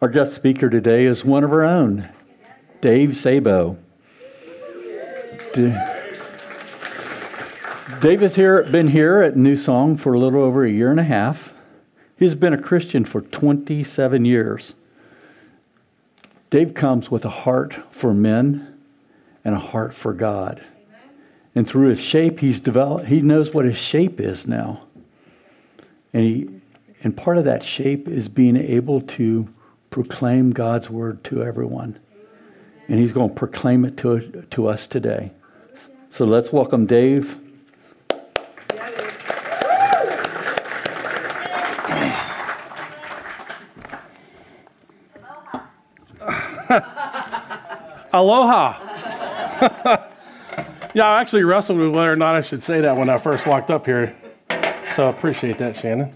Our guest speaker today is one of our own, Dave Sabo. Dave has here, been here at New Song for a little over a year and a half. He's been a Christian for 27 years. Dave comes with a heart for men and a heart for God. And through his shape, he's developed, he knows what his shape is now. And, he, and part of that shape is being able to proclaim God's word to everyone. And he's going to proclaim it to, to us today. So let's welcome Dave. Aloha. yeah, I actually wrestled with whether or not I should say that when I first walked up here. So I appreciate that, Shannon.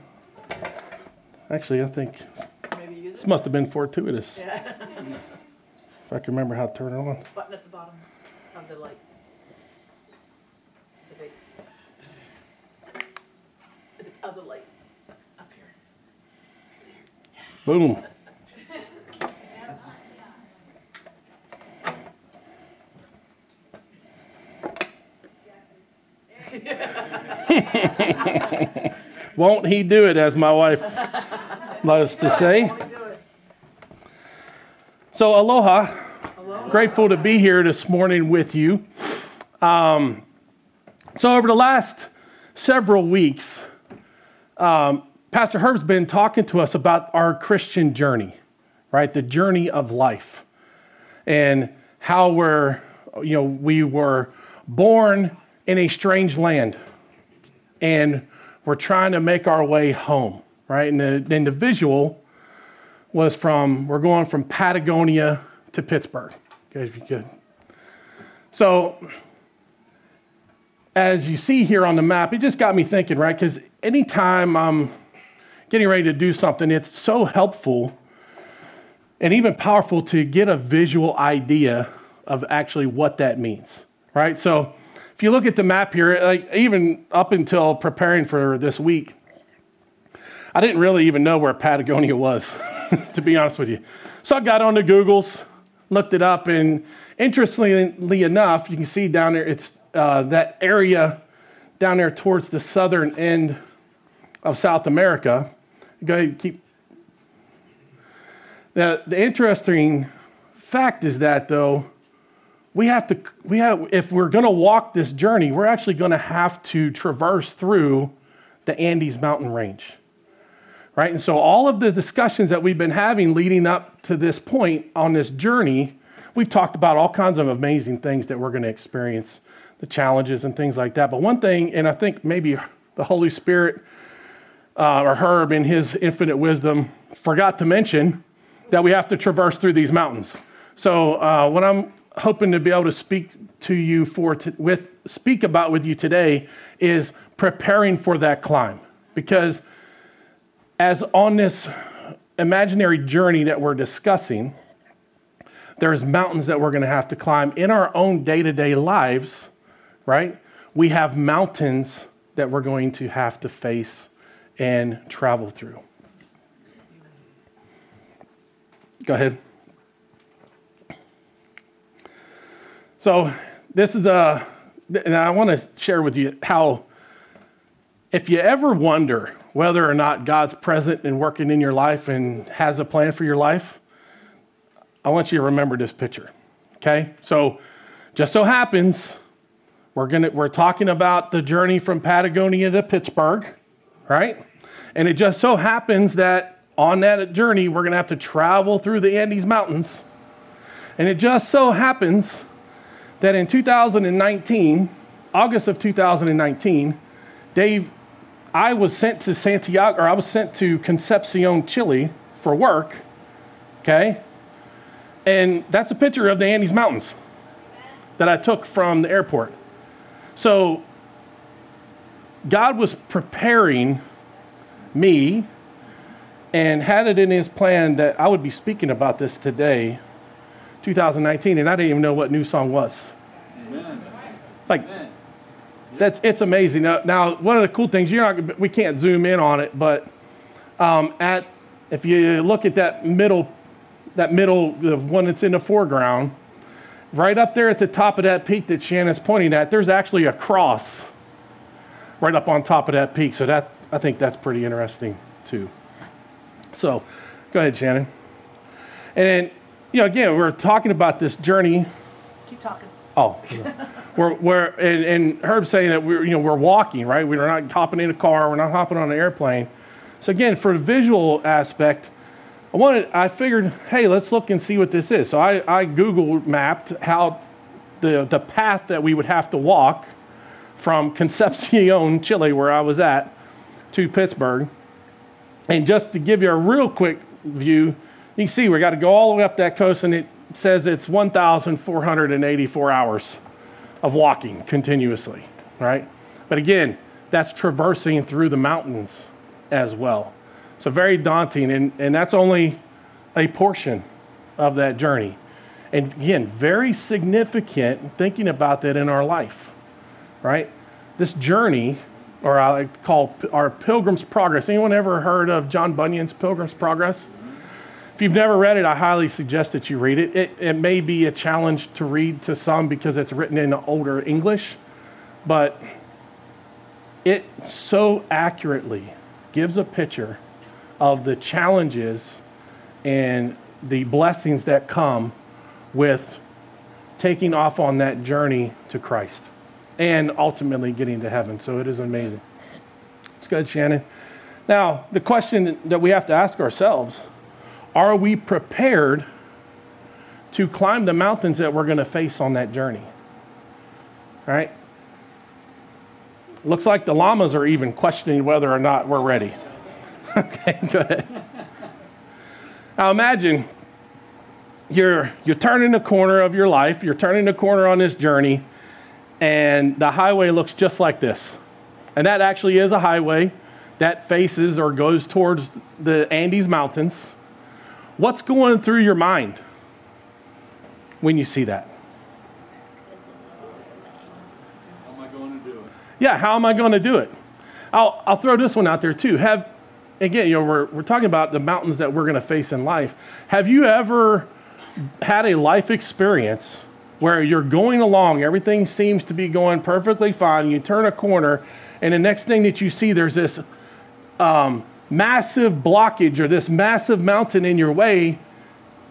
Actually, I think this must have been fortuitous. Yeah. if I can remember how to turn it on. Button at the bottom of the light. The base. Of the light. Up here. Boom. Won't he do it, as my wife loves to say? So, aloha. aloha. Grateful to be here this morning with you. Um, so, over the last several weeks, um, Pastor Herb's been talking to us about our Christian journey, right? The journey of life, and how we're, you know, we were born in a strange land and we're trying to make our way home, right? And the, and the visual was from, we're going from Patagonia to Pittsburgh. Okay, if you could. So, as you see here on the map, it just got me thinking, right? Because anytime I'm getting ready to do something, it's so helpful and even powerful to get a visual idea of actually what that means, right? So, if you look at the map here, like even up until preparing for this week, I didn't really even know where Patagonia was, to be honest with you. So I got on the Googles, looked it up, and interestingly enough, you can see down there, it's uh, that area down there towards the southern end of South America. Go ahead, keep. The, the interesting fact is that, though, we have to we have if we're going to walk this journey we're actually going to have to traverse through the andes mountain range right? And so all of the discussions that we've been having leading up to this point on this journey we've talked about all kinds of amazing things that we're going to experience the challenges and things like that. But one thing and i think maybe the holy spirit uh, or herb in his infinite wisdom forgot to mention that we have to traverse through these mountains. So uh, what i'm hoping to be able to speak to you for to, with speak about with you today is preparing for that climb. Because as on this imaginary journey that we're discussing there's mountains that we're going to have to climb in our own day-to-day lives right? We have mountains that we're going to have to face and travel through. Go ahead. So, this is a, and I want to share with you how, if you ever wonder whether or not God's present and working in your life and has a plan for your life, I want you to remember this picture. Okay? So, just so happens, we're, gonna, we're talking about the journey from Patagonia to Pittsburgh, right? And it just so happens that on that journey, we're going to have to travel through the Andes Mountains. And it just so happens that in 2019, August of 2019, Dave, I was sent to Santiago, or I was sent to Concepcion, Chile for work, okay? And that's a picture of the Andes Mountains that I took from the airport. So God was preparing me and had it in his plan that I would be speaking about this today 2019, and I didn't even know what New Song was. Amen. Like, that's it's amazing. Now, now, one of the cool things you're not we can't zoom in on it, but um, at if you look at that middle that middle, the one that's in the foreground, right up there at the top of that peak that Shannon's pointing at, there's actually a cross right up on top of that peak. So that I think that's pretty interesting too. So go ahead, Shannon. And you know, again, we're talking about this journey. Keep talking. Oh, we're, we're and, and Herb's saying that we're, you know, we're walking, right? We're not hopping in a car. We're not hopping on an airplane. So again, for the visual aspect, I wanted, I figured, hey, let's look and see what this is. So I, I Google mapped how the, the path that we would have to walk from Concepcion, Chile, where I was at, to Pittsburgh. And just to give you a real quick view, you can see we got to go all the way up that coast, and it says it's 1,484 hours of walking continuously, right? But again, that's traversing through the mountains as well. So very daunting, and, and that's only a portion of that journey. And again, very significant thinking about that in our life, right? This journey, or I call our Pilgrim's Progress. Anyone ever heard of John Bunyan's Pilgrim's Progress? If you've never read it, I highly suggest that you read it. it. It may be a challenge to read to some because it's written in older English, but it so accurately gives a picture of the challenges and the blessings that come with taking off on that journey to Christ and ultimately getting to heaven. So it is amazing. It's good, Shannon. Now, the question that we have to ask ourselves are we prepared to climb the mountains that we're going to face on that journey? Right? Looks like the llamas are even questioning whether or not we're ready. okay, go ahead. Now imagine you're you're turning the corner of your life, you're turning the corner on this journey, and the highway looks just like this. And that actually is a highway that faces or goes towards the Andes Mountains. What's going through your mind when you see that? How am I going to do it? Yeah, how am I going to do it? I'll, I'll throw this one out there too. Have again, you know, we're, we're talking about the mountains that we're going to face in life. Have you ever had a life experience where you're going along, everything seems to be going perfectly fine, you turn a corner, and the next thing that you see, there's this um, massive blockage or this massive mountain in your way,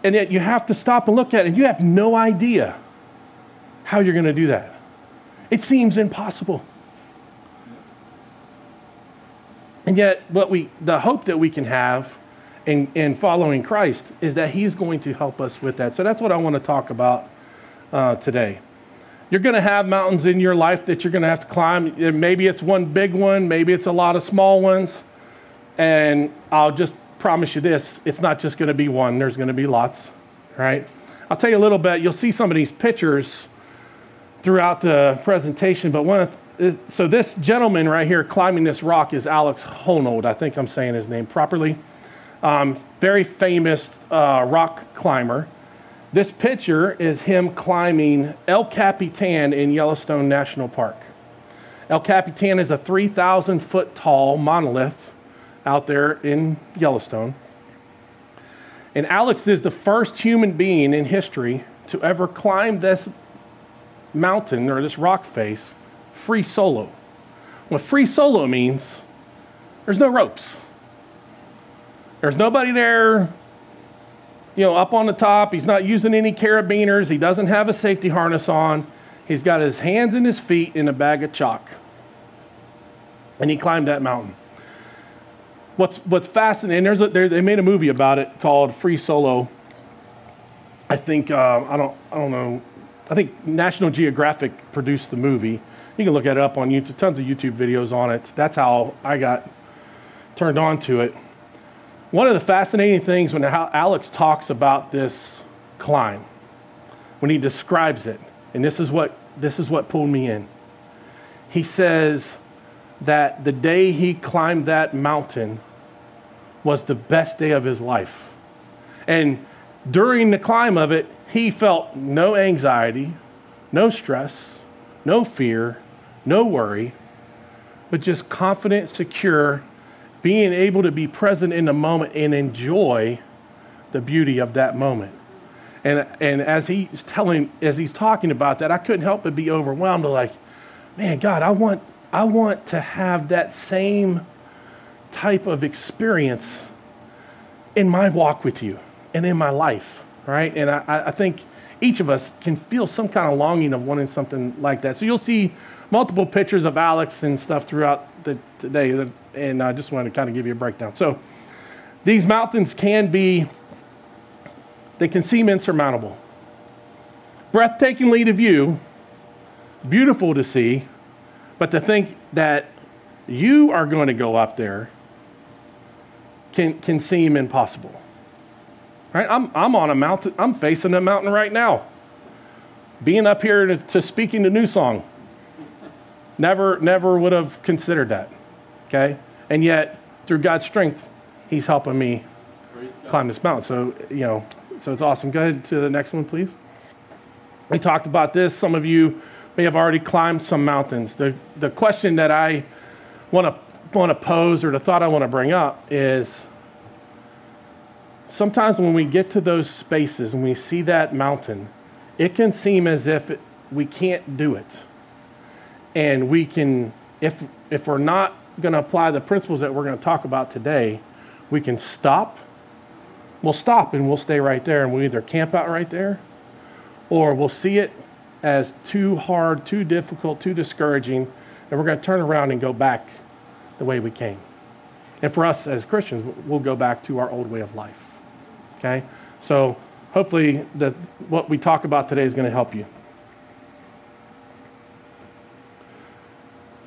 and yet you have to stop and look at it, and you have no idea how you're going to do that. It seems impossible. And yet, what we, the hope that we can have in, in following Christ is that He's going to help us with that. So that's what I want to talk about uh, today. You're going to have mountains in your life that you're going to have to climb. Maybe it's one big one, maybe it's a lot of small ones. And I'll just promise you this it's not just going to be one, there's going to be lots, right? I'll tell you a little bit. You'll see some of these pictures throughout the presentation, but one of so this gentleman right here climbing this rock is Alex Honnold. I think I'm saying his name properly. Um, very famous uh, rock climber. This picture is him climbing El Capitan in Yellowstone National Park. El Capitan is a 3,000 foot tall monolith out there in Yellowstone. And Alex is the first human being in history to ever climb this mountain or this rock face free solo. What free solo means, there's no ropes. There's nobody there, you know, up on the top. He's not using any carabiners. He doesn't have a safety harness on. He's got his hands and his feet in a bag of chalk. And he climbed that mountain. What's, what's fascinating, there's a, they made a movie about it called Free Solo. I think, uh, I, don't, I don't know, I think National Geographic produced the movie. You can look it up on YouTube, tons of YouTube videos on it. That's how I got turned on to it. One of the fascinating things when Alex talks about this climb, when he describes it, and this is what this is what pulled me in. He says that the day he climbed that mountain was the best day of his life. And during the climb of it, he felt no anxiety, no stress, no fear, no worry, but just confident, secure, being able to be present in the moment and enjoy the beauty of that moment. And, and as he's telling, as he's talking about that, I couldn't help but be overwhelmed. Like, man, God, I want, I want to have that same type of experience in my walk with you and in my life, right? And I, I think each of us can feel some kind of longing of wanting something like that. So you'll see multiple pictures of Alex and stuff throughout the today, and I just wanted to kind of give you a breakdown. So these mountains can be, they can seem insurmountable, breathtakingly to view, beautiful to see, but to think that you are going to go up there can, can seem impossible. Right? I'm, I'm on a mountain, I'm facing a mountain right now. Being up here to, to speaking the new song. Never, never would have considered that. Okay? And yet, through God's strength, He's helping me climb this mountain. So, you know, so it's awesome. Go ahead to the next one, please. We talked about this. Some of you may have already climbed some mountains. The, the question that I want to want to pose or the thought I want to bring up is sometimes when we get to those spaces and we see that mountain, it can seem as if it, we can't do it. And we can, if, if we're not going to apply the principles that we're going to talk about today, we can stop. We'll stop and we'll stay right there and we'll either camp out right there or we'll see it as too hard, too difficult, too discouraging, and we're going to turn around and go back the way we came. And for us as Christians, we'll go back to our old way of life. Okay? So hopefully that what we talk about today is going to help you.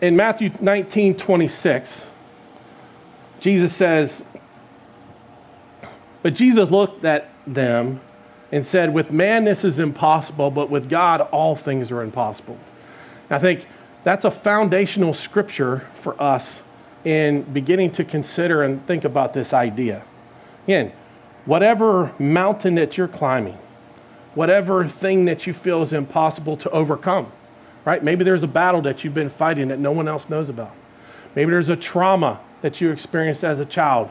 In Matthew 19, 26, Jesus says, But Jesus looked at them and said, With man this is impossible, but with God all things are impossible. I think that's a foundational scripture for us in beginning to consider and think about this idea. Again, whatever mountain that you're climbing, whatever thing that you feel is impossible to overcome, right? Maybe there's a battle that you've been fighting that no one else knows about. Maybe there's a trauma that you experienced as a child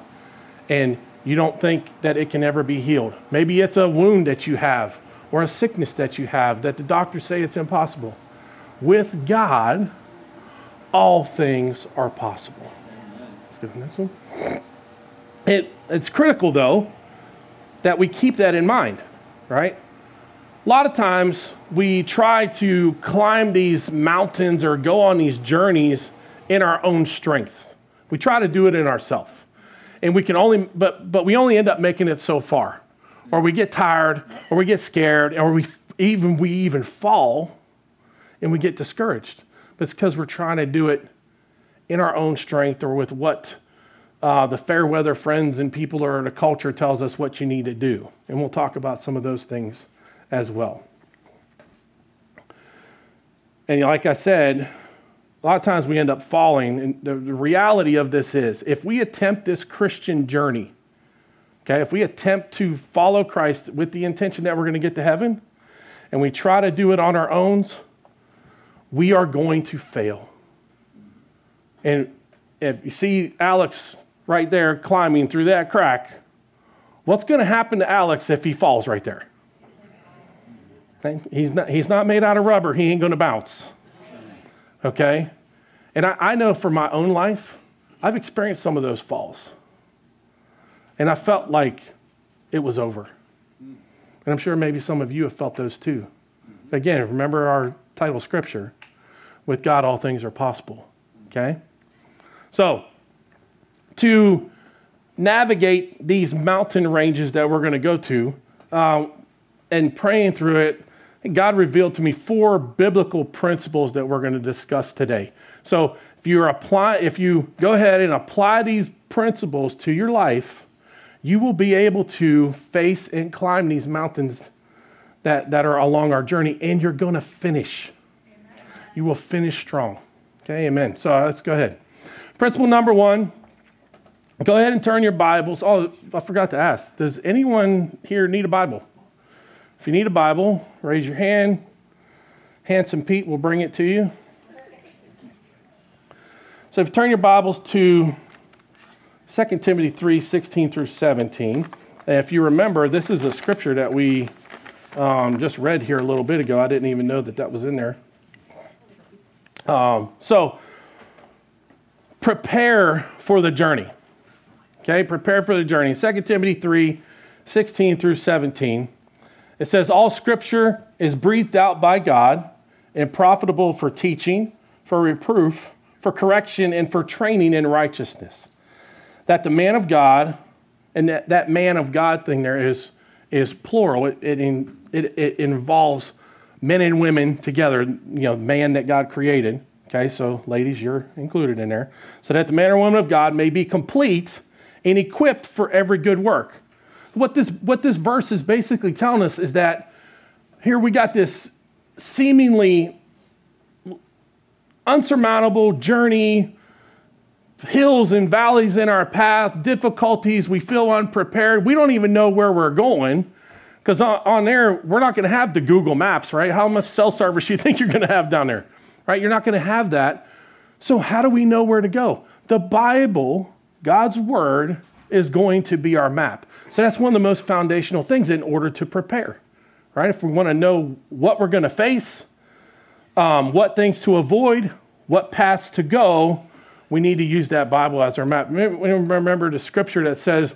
and you don't think that it can ever be healed. Maybe it's a wound that you have or a sickness that you have that the doctors say it's impossible. With God, all things are possible. Let's go to the next one. It, it's critical, though, that we keep that in mind, right? A lot of times we try to climb these mountains or go on these journeys in our own strength. We try to do it in ourselves. And we can only, but, but we only end up making it so far. Or we get tired, or we get scared, or we even, we even fall and we get discouraged. But it's because we're trying to do it in our own strength or with what uh, the fair weather friends and people or the culture tells us what you need to do. And we'll talk about some of those things as well. And like I said, a lot of times we end up falling. And the, the reality of this is if we attempt this Christian journey, okay, if we attempt to follow Christ with the intention that we're going to get to heaven, and we try to do it on our own, we are going to fail. And if you see Alex right there climbing through that crack, what's going to happen to Alex if he falls right there? He's not, he's not made out of rubber. He ain't going to bounce. Okay? And I, I know for my own life, I've experienced some of those falls. And I felt like it was over. And I'm sure maybe some of you have felt those too. Again, remember our title scripture with God, all things are possible. Okay? So, to navigate these mountain ranges that we're going to go to uh, and praying through it, God revealed to me four biblical principles that we're going to discuss today. So if you apply, if you go ahead and apply these principles to your life, you will be able to face and climb these mountains that, that are along our journey, and you're going to finish. Amen. You will finish strong. Okay, amen. So uh, let's go ahead. Principle number one Go ahead and turn your Bibles. Oh, I forgot to ask. Does anyone here need a Bible? If you need a Bible, raise your hand. Handsome Pete will bring it to you. So if you turn your Bibles to 2 Timothy 3 16 through 17. If you remember, this is a scripture that we um, just read here a little bit ago. I didn't even know that that was in there. Um, so, prepare for the journey. Okay, prepare for the journey. 2 Timothy 3 16 through 17. It says, All scripture is breathed out by God and profitable for teaching, for reproof, for correction, and for training in righteousness. That the man of God, and that, that man of God thing there is, is plural. It, it, it, it involves men and women together, you know, man that God created. Okay, so ladies, you're included in there. So that the man or woman of God may be complete and equipped for every good work. What this, what this verse is basically telling us is that here we got this seemingly unsurmountable journey, hills and valleys in our path, difficulties, we feel unprepared. We don't even know where we're going. Because on, on, there, we're not going to have the Google Maps, right? How much cell service you think you're going to have down there, right? You're not going to have that. So, how do we know where to go? The Bible, God's Word, is going to be our map. So, that's one of the most foundational things in order to prepare, right? If we want to know what we're going to face, um, what things to avoid, what paths to go, we need to use that Bible as our map. Remember the scripture that says,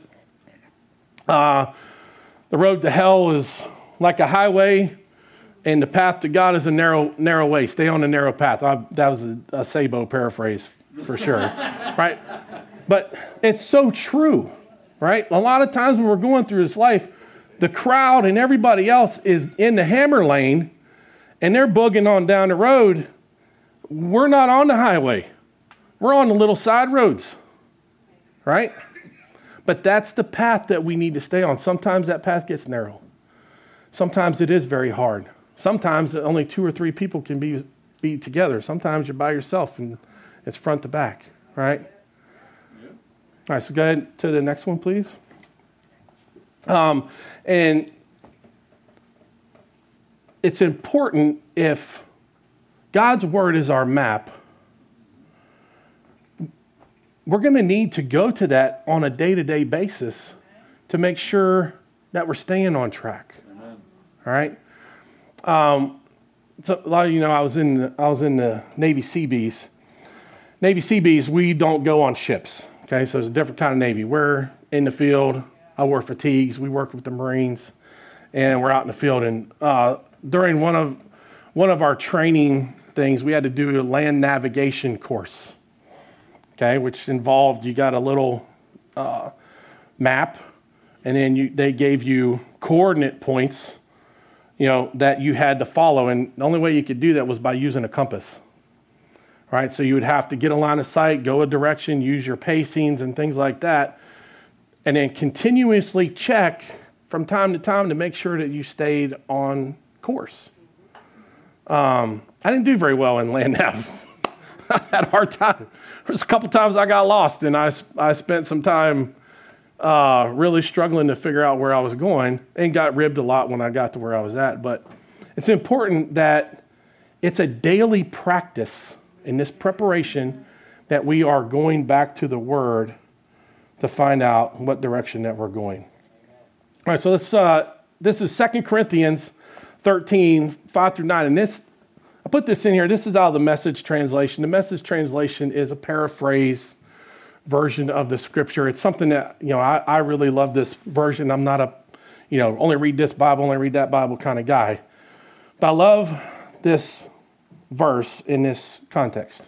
uh, the road to hell is like a highway, and the path to God is a narrow, narrow way. Stay on the narrow path. I, that was a, a Sabo paraphrase for sure, right? But it's so true, right? A lot of times when we're going through this life, the crowd and everybody else is in the hammer lane, and they're bugging on down the road. We're not on the highway. We're on the little side roads, right? But that's the path that we need to stay on. Sometimes that path gets narrow. Sometimes it is very hard. Sometimes only two or three people can be, be together. Sometimes you're by yourself and it's front to back, right? All right, so go ahead to the next one, please. Um, and it's important if God's word is our map we're going to need to go to that on a day to day basis to make sure that we're staying on track. Amen. All right. Um, so a lot of you know I was in I was in the Navy Seabees. Navy Seabees, we don't go on ships. Okay, so it's a different kind of Navy. We're in the field. I wear fatigues. We work with the Marines, and we're out in the field. And uh, during one of one of our training things, we had to do a land navigation course okay, which involved you got a little uh, map, and then you, they gave you coordinate points, you know, that you had to follow. And the only way you could do that was by using a compass. Right, so you would have to get a line of sight, go a direction, use your pacings and things like that, and then continuously check from time to time to make sure that you stayed on course. Um, I didn't do very well in land nav. I had a hard time. There's a couple times I got lost, and I, I spent some time uh, really struggling to figure out where I was going and got ribbed a lot when I got to where I was at. But it's important that it's a daily practice in this preparation that we are going back to the Word to find out what direction that we're going. All right, so this, uh, this is 2 Corinthians 13, 5 through 9. And this I put this in here. This is out of the message translation. The message translation is a paraphrase version of the scripture. It's something that, you know, I, I really love this version. I'm not a, you know, only read this Bible, only read that Bible kind of guy. But I love this verse in this context.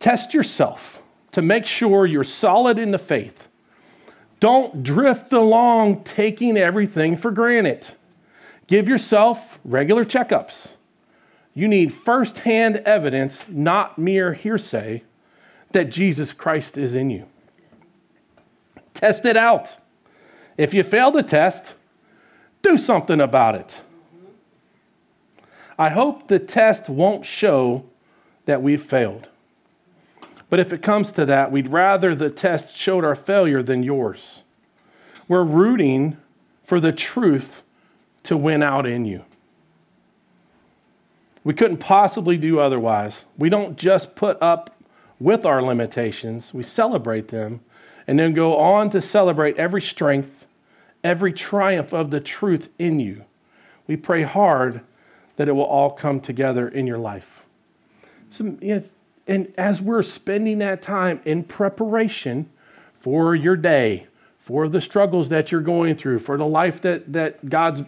Test yourself to make sure you're solid in the faith. Don't drift along taking everything for granted. Give yourself regular checkups you need firsthand evidence, not mere hearsay, that Jesus Christ is in you. Test it out. If you fail the test, do something about it. I hope the test won't show that we've failed. But if it comes to that, we'd rather the test showed our failure than yours. We're rooting for the truth to win out in you. We couldn't possibly do otherwise. We don't just put up with our limitations, we celebrate them and then go on to celebrate every strength every triumph of the truth in you. We pray hard that it will all come together in your life. So, and as we're spending that time in preparation for your day, for the struggles that you're going through, for the life that, that God's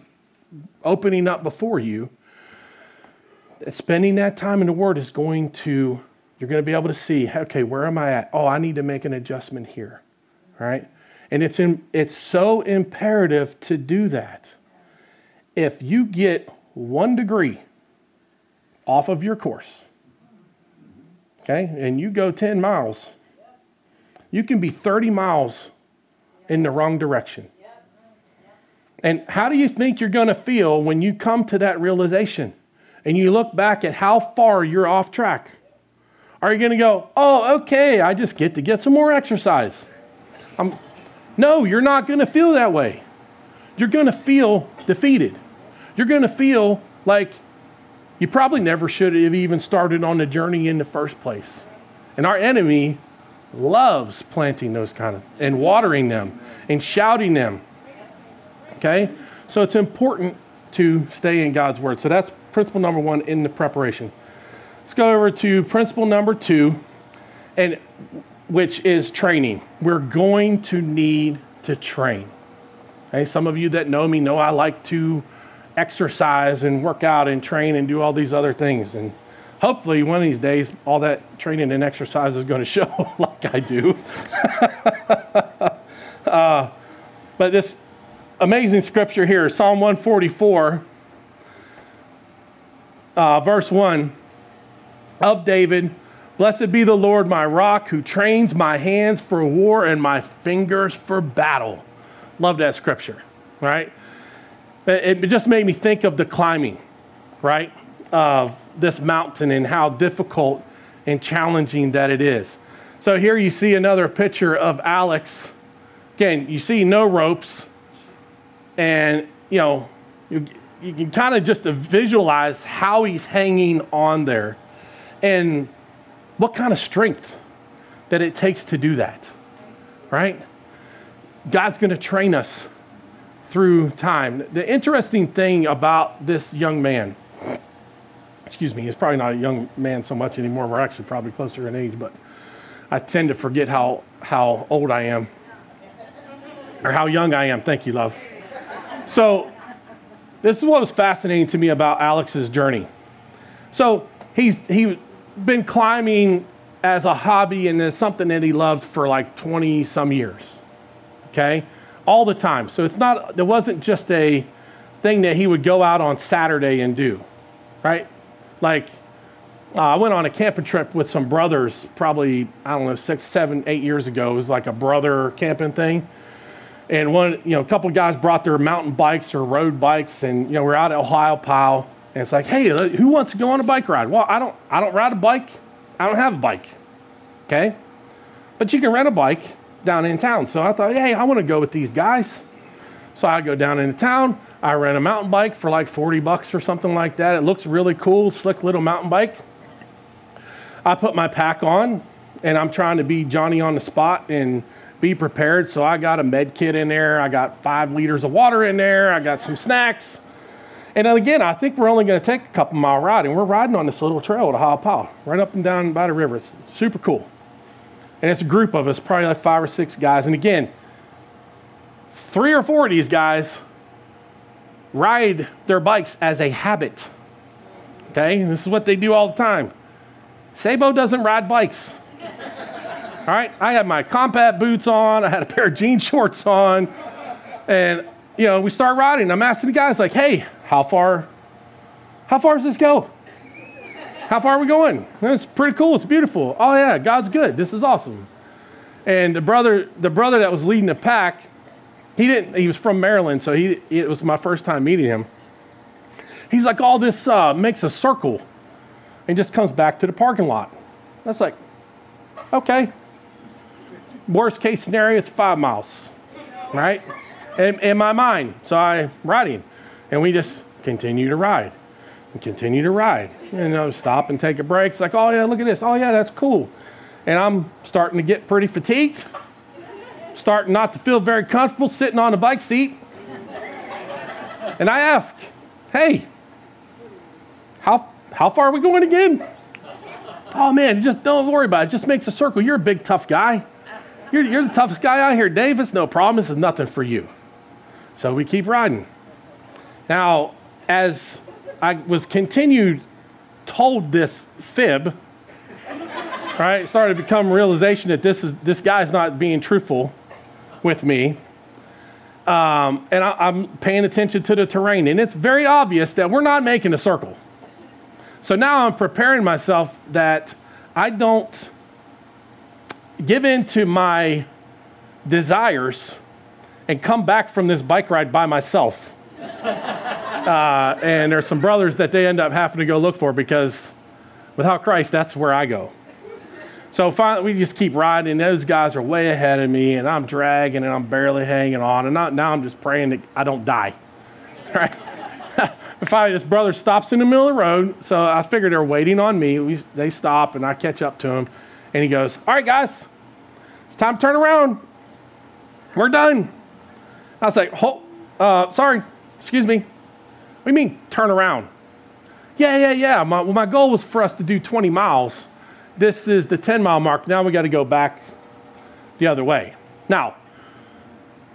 opening up before you, spending that time in the Word is going to, you're going to be able to see, okay, where am I at? Oh, I need to make an adjustment here. right? And it's, in, it's so imperative to do that. If you get one degree off of your course, okay, and you go 10 miles, you can be 30 miles in the wrong direction. And how do you think you're going to feel when you come to that realization and you look back at how far you're off track? Are you going to go, oh, okay, I just get to get some more exercise? I'm, no, you're not going to feel that way. You're going to feel defeated. You're going to feel like you probably never should have even started on the journey in the first place. And our enemy loves planting those kind of and watering them and shouting them. Okay? So it's important to stay in God's word. So that's principle number one in the preparation. Let's go over to principle number two, and which is training. We're going to need to train. Okay? Some of you that know me know I like to exercise and work out and train and do all these other things. And hopefully, one of these days, all that training and exercise is going to show like I do. uh, but this amazing scripture here, Psalm 144, uh, verse 1 of David. Blessed be the Lord, my rock, who trains my hands for war and my fingers for battle. Love that scripture, right? It just made me think of the climbing, right? Of this mountain and how difficult and challenging that it is. So here you see another picture of Alex. Again, you see no ropes, and you know, you, you can kind of just visualize how he's hanging on there and what kind of strength that it takes to do that, right? God's going to train us through time. The interesting thing about this young man, excuse me, he's probably not a young man so much anymore. We're actually probably closer in age, but I tend to forget how, how old I am or how young I am. Thank you, love. So, this is what was fascinating to me about Alex's journey. So, he's he been climbing as a hobby and as something that he loved for like 20 some years. Okay? All the time. So it's not, there wasn't just a thing that he would go out on Saturday and do, right? Like, uh, I went on a camping trip with some brothers probably, I don't know, six, seven, eight years ago. It was like a brother camping thing. And one, you know, a couple guys brought their mountain bikes or road bikes, and, you know, we're out at Ohiopyle and it's like, hey, who wants to go on a bike ride? Well, I don't, I don't ride a bike. I don't have a bike. Okay? But you can rent a bike down in town. So I thought, hey, I want to go with these guys. So I go down into town. I rent a mountain bike for like 40 bucks or something like that. It looks really cool, slick little mountain bike. I put my pack on and I'm trying to be Johnny on the spot and be prepared. So I got a med kit in there. I got five liters of water in there. I got some snacks. And again, I think we're only going to take a couple mile ride, and we're riding on this little trail at Ohiopyle, right up and down by the river. It's super cool. And it's a group of us, probably like five or six guys. And again, three or four of these guys ride their bikes as a habit. Okay? And this is what they do all the time. Sabo doesn't ride bikes. all right? I had my combat boots on, I had a pair of jean shorts on, and you know, we start riding. I'm asking the guys, like, hey, how far, how far does this go? How far are we going? It's pretty cool. It's beautiful. Oh yeah, God's good. This is awesome. And the brother, the brother that was leading the pack, he didn't. He was from Maryland, so he. It was my first time meeting him. He's like, all this uh, makes a circle, and just comes back to the parking lot. That's like, okay. Worst case scenario, it's five miles, right? In, in my mind, so I'm riding. And we just continue to ride and continue to ride. You know, stop and take a break. It's like, oh, yeah, look at this. Oh, yeah, that's cool. And I'm starting to get pretty fatigued, starting not to feel very comfortable sitting on the bike seat. And I ask, hey, how, how far are we going again? Oh man, just don't worry about it. Just makes a circle. You're a big, tough guy. You're, you're the toughest guy out here. Dave, it's no problem. This is nothing for you. So we keep riding. Now, as I was continued told this fib, right, it started to become realization that this is this guy's not being truthful with me. Um, and I, I'm paying attention to the terrain, and it's very obvious that we're not making a circle. So now I'm preparing myself that I don't give in to my desires and come back from this bike ride by myself. Uh, and there's some brothers that they end up having to go look for because without Christ, that's where I go. So finally, we just keep riding, those guys are way ahead of me, and I'm dragging, and I'm barely hanging on, and now I'm just praying that I don't die. Right? finally, this brother stops in the middle of the road, so I figure they're waiting on me. We, they stop, and I catch up to him, and he goes, "All right, guys, it's time to turn around. We're done." I was like, "Hold, uh, sorry, excuse me. What do you mean turn around?" Yeah, yeah, yeah. My, well, my goal was for us to do 20 miles this is the 10 mile mark. Now we got to go back the other way. Now,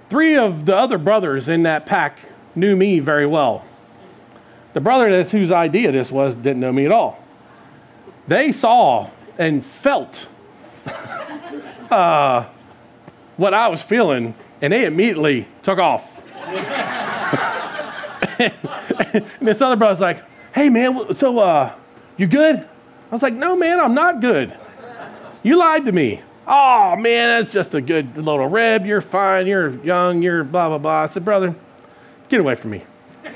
three of the other brothers in that pack knew me very well. The brother that's whose idea this was didn't know me at all. They saw and felt uh, what I was feeling, and they immediately took off. and this other brother's like, "Hey man, so uh, you good?" I was like, no, man, I'm not good. You lied to me. Oh, man, that's just a good little rib. You're fine. You're young. You're blah, blah, blah. I said, brother, get away from me.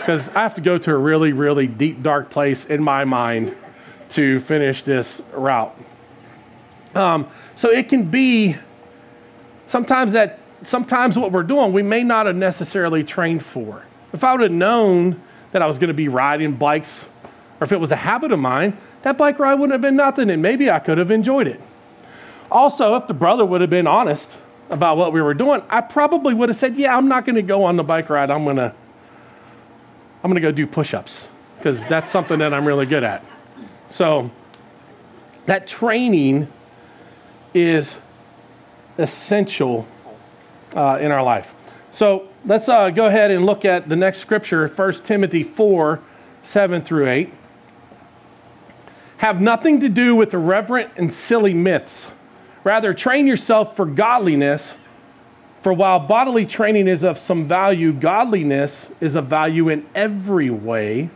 Because I have to go to a really, really deep, dark place in my mind to finish this route. Um, so it can be sometimes that, sometimes what we're doing, we may not have necessarily trained for. If I would have known that I was going to be riding bikes, or if it was a habit of mine, that bike ride wouldn't have been nothing, and maybe I could have enjoyed it. Also, if the brother would have been honest about what we were doing, I probably would have said, "Yeah, I'm not going to go on the bike ride. I'm going to I'm going to go do push-ups because that's something that I'm really good at." So, that training is essential uh, in our life. So, let's uh, go ahead and look at the next scripture, 1 Timothy 4 7 through 8 have nothing to do with irreverent and silly myths. Rather, train yourself for godliness. For while bodily training is of some value, godliness is of value in every way,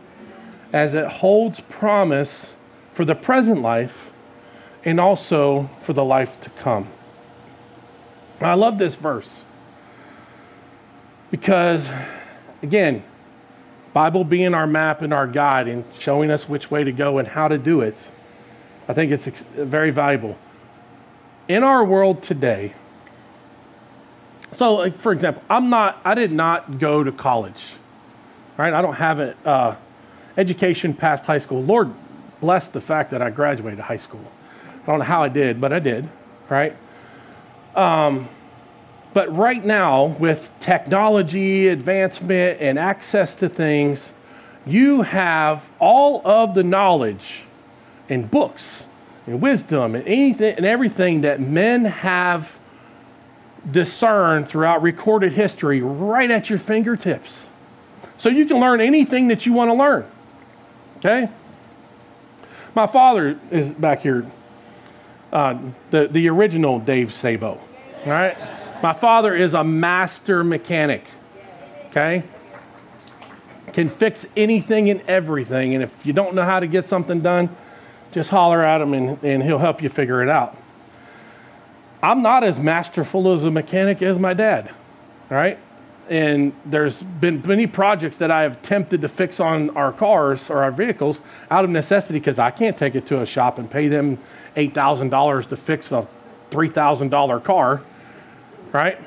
as it holds promise for the present life and also for the life to come. I love this verse because, again, Bible being our map and our guide and showing us which way to go and how to do it, I think it's very valuable. In our world today, so like for example, I'm not, I did not go to college, right? I don't have an uh, education past high school. Lord bless the fact that I graduated high school. I don't know how I did, but I did, right? Um, but right now, with technology advancement and access to things, you have all of the knowledge and books and wisdom and anything and everything that men have discerned throughout recorded history right at your fingertips. So you can learn anything that you want to learn. Okay? My father is back here, uh, the, the original Dave Sabo. All right? My father is a master mechanic, okay? Can fix anything and everything. And if you don't know how to get something done, just holler at him and, and he'll help you figure it out. I'm not as masterful as a mechanic as my dad, all right? And there's been many projects that I have attempted to fix on our cars or our vehicles out of necessity because I can't take it to a shop and pay them $8,000 to fix a $3,000 car right?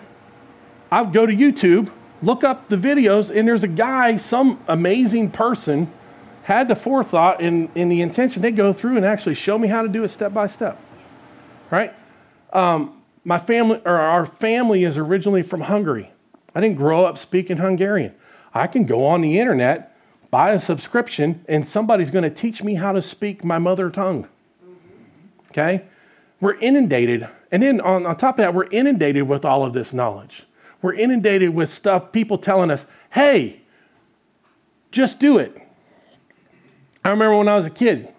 I would go to YouTube, look up the videos, and there's a guy, some amazing person, had the forethought and, and the intention. They go through and actually show me how to do it step by step, right? Um, my family, or our family, is originally from Hungary. I didn't grow up speaking Hungarian. I can go on the internet, buy a subscription, and somebody's going to teach me how to speak my mother tongue. Okay? We're inundated. And then on, on top of that, we're inundated with all of this knowledge. We're inundated with stuff, people telling us, hey, just do it. I remember when I was a kid,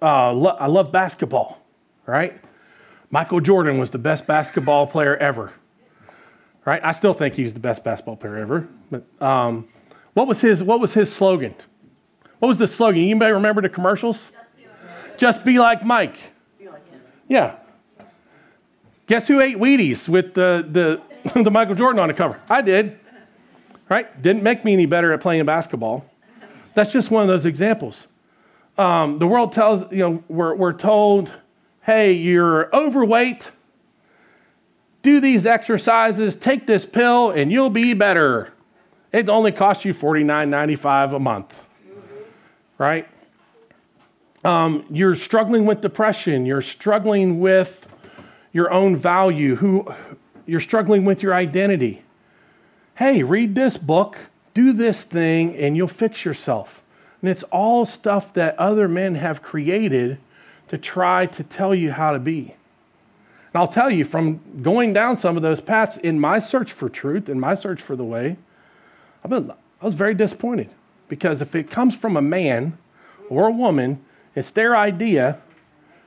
uh, lo- I loved basketball, right? Michael Jordan was the best basketball player ever, right? I still think he's the best basketball player ever. But um, what was his What was his slogan? What was the slogan? Anybody remember the commercials? Just be like Mike. Yeah. Guess who ate Wheaties with the, the, the Michael Jordan on the cover? I did. Right? Didn't make me any better at playing basketball. That's just one of those examples. Um, the world tells, you know, we're, we're told, hey, you're overweight. Do these exercises, take this pill, and you'll be better. It only costs you $49.95 a month. Right? Um, you're struggling with depression. You're struggling with your own value. Who, you're struggling with your identity. Hey, read this book, do this thing, and you'll fix yourself. And it's all stuff that other men have created to try to tell you how to be. And I'll tell you, from going down some of those paths in my search for truth, in my search for the way, I've been, I was very disappointed. Because if it comes from a man or a woman, it's their idea,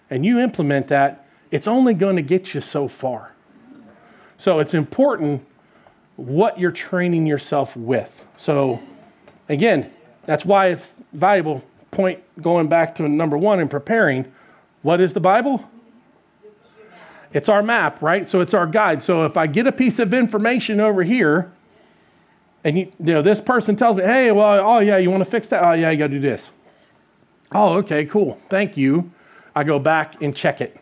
and you implement that, it's only going to get you so far. So it's important what you're training yourself with. So, again, that's why it's valuable. Point going back to number one in preparing. What is the Bible? It's our map, right? So it's our guide. So if I get a piece of information over here, and you, you know this person tells me, "Hey, well, oh yeah, you want to fix that? Oh yeah, you got to do this." Oh, okay, cool. Thank you. I go back and check it.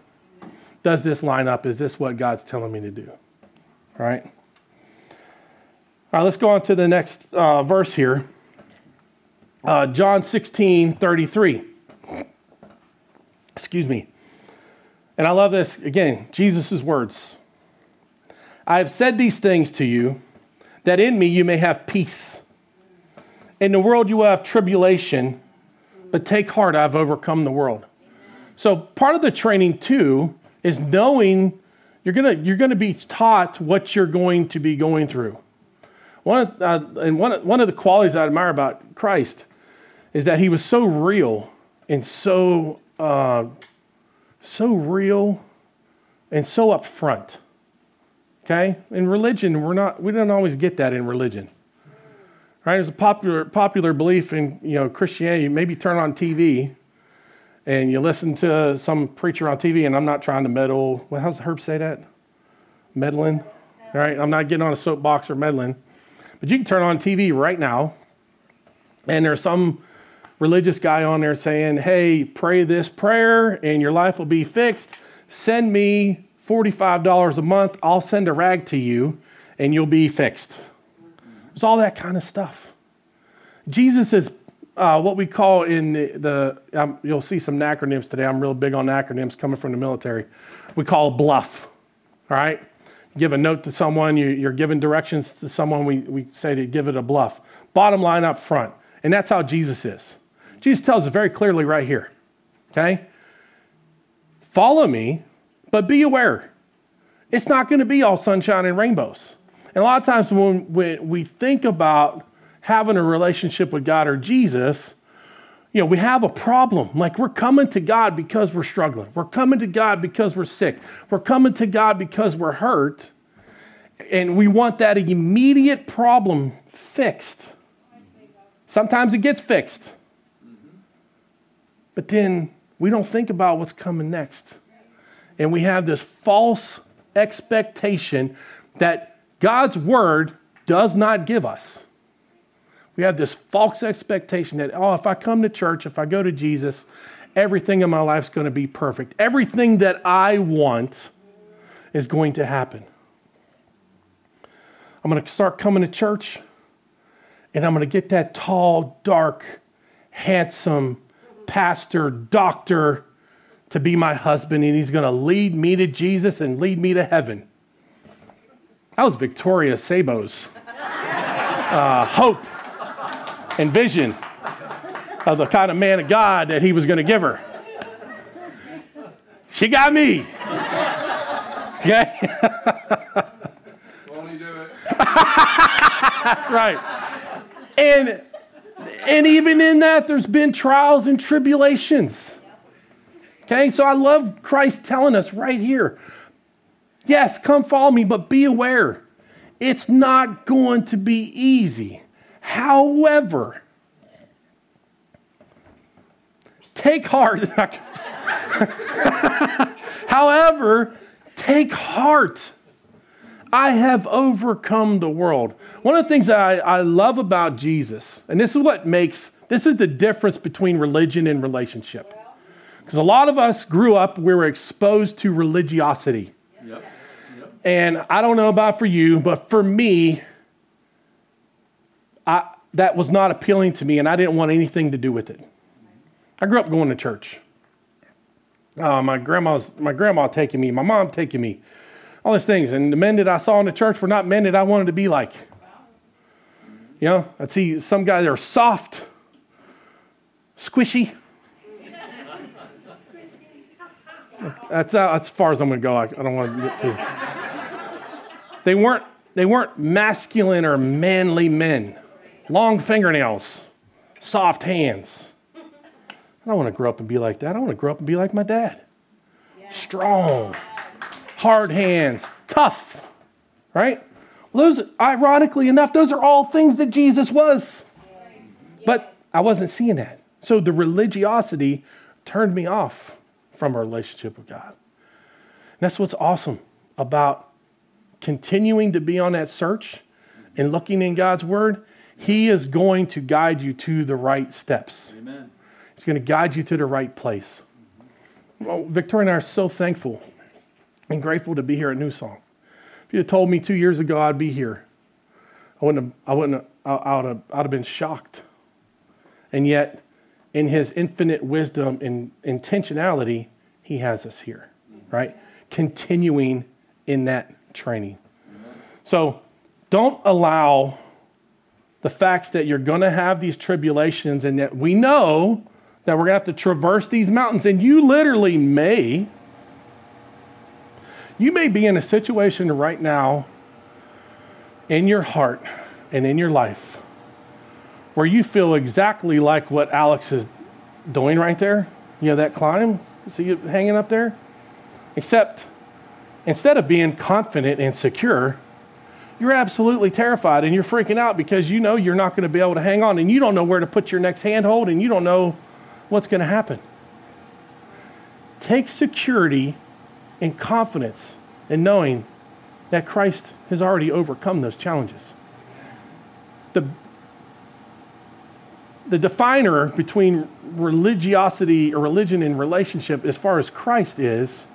Does this line up? Is this what God's telling me to do? All right. All right, let's go on to the next uh, verse here. Uh, John 16, 33. Excuse me. And I love this. Again, Jesus' words. I have said these things to you that in me you may have peace. In the world you will have tribulation, but take heart, I've overcome the world. So part of the training too is knowing you're gonna you're gonna be taught what you're going to be going through. One of, uh, and one one of the qualities I admire about Christ is that he was so real and so uh, so real and so upfront. Okay, in religion we're not we don't always get that in religion. Right? There's a popular popular belief in you know Christianity. Maybe turn on TV and you listen to some preacher on TV, and I'm not trying to meddle. Well, how's Herb say that? Meddling. All right, I'm not getting on a soapbox or meddling. But you can turn on TV right now, and there's some religious guy on there saying, Hey, pray this prayer and your life will be fixed. Send me $45 a month. I'll send a rag to you and you'll be fixed. It's all that kind of stuff. Jesus is uh, what we call in the, the um, you'll see some acronyms today. I'm real big on acronyms coming from the military. We call BLUF, all right? give a note to someone, you, you're giving directions to someone, we, we say to give it a BLUF. Bottom line up front. And that's how Jesus is. Jesus tells us very clearly right here, okay? Follow me, but be aware. It's not going to be all sunshine and rainbows. And a lot of times when, when we think about having a relationship with God or Jesus, you know, we have a problem. Like we're coming to God because we're struggling. We're coming to God because we're sick. We're coming to God because we're hurt. And we want that immediate problem fixed. Sometimes it gets fixed. But then we don't think about what's coming next. And we have this false expectation that God's word does not give us. We have this false expectation that, oh, if I come to church, if I go to Jesus, everything in my life is going to be perfect. Everything that I want is going to happen. I'm going to start coming to church and I'm going to get that tall, dark, handsome pastor, doctor to be my husband and he's going to lead me to Jesus and lead me to heaven. That was Victoria Sabo's uh, hope and vision of the kind of man of God that he was going to give her. She got me. Okay? Won't he do it? That's right. And and even in that, there's been trials and tribulations. Okay, so I love Christ telling us right here yes, come follow me, but be aware. It's not going to be easy. However, take heart. However, take heart. I have overcome the world. One of the things that I, I love about Jesus, and this is what makes this is the difference between religion and relationship. Because a lot of us grew up, we were exposed to religiosity. Yep. And I don't know about for you, but for me, I, that was not appealing to me, and I didn't want anything to do with it. I grew up going to church. Oh, my grandma's my grandma taking me, my mom taking me, all these things. And the men that I saw in the church were not men that I wanted to be like. You know, I'd see some guys that are soft, squishy. That's, uh, as far as I'm going to go. I, I don't want to get too. They weren't, they weren't masculine or manly men. Long fingernails, soft hands. I don't want to grow up and be like that. I want to grow up and be like my dad. Strong, hard hands, tough, right? Those, ironically enough, those are all things that Jesus was. But I wasn't seeing that. So the religiosity turned me off from a relationship with God. And that's what's awesome about continuing to be on that search and looking in God's Word. He is going to guide you to the right steps. Amen. He's going to guide you to the right place. Well, Victoria and I are so thankful and grateful to be here at New Song. If you had told me two years ago I'd be here, I wouldn't have, I wouldn't have, I would have, I'd have been shocked. And yet, in his infinite wisdom and intentionality, he has us here, mm-hmm. right? Continuing in that training. So don't allow the facts that you're going to have these tribulations and that we know that we're going to have to traverse these mountains. And you literally may, you may be in a situation right now in your heart and in your life where you feel exactly like what Alex is doing right there. You know, that climb? See you hanging up there? Except instead of being confident and secure, you're absolutely terrified and you're freaking out because you know you're not going to be able to hang on and you don't know where to put your next handhold and you don't know what's going to happen. Take security and confidence in knowing that Christ has already overcome those challenges. The, the definer between religiosity or religion and relationship, as far as Christ is,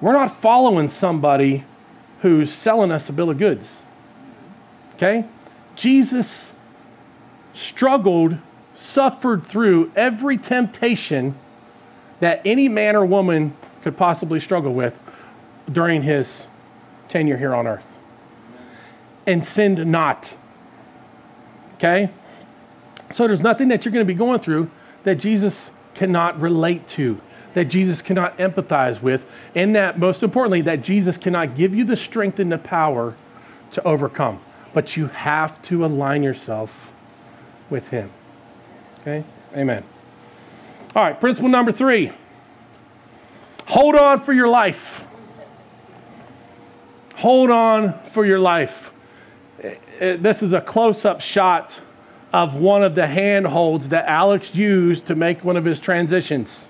we're not following somebody who's selling us a bill of goods. Okay? Jesus struggled, suffered through every temptation that any man or woman could possibly struggle with during his tenure here on earth. And sinned not. Okay? So there's nothing that you're going to be going through that Jesus cannot relate to, that Jesus cannot empathize with, and that, most importantly, that Jesus cannot give you the strength and the power to overcome. But you have to align yourself with Him. Okay? Amen. All right, principle number three hold on for your life. Hold on for your life. Eh, eh, this is a close up shot of one of the handholds that Alex used to make one of his transitions.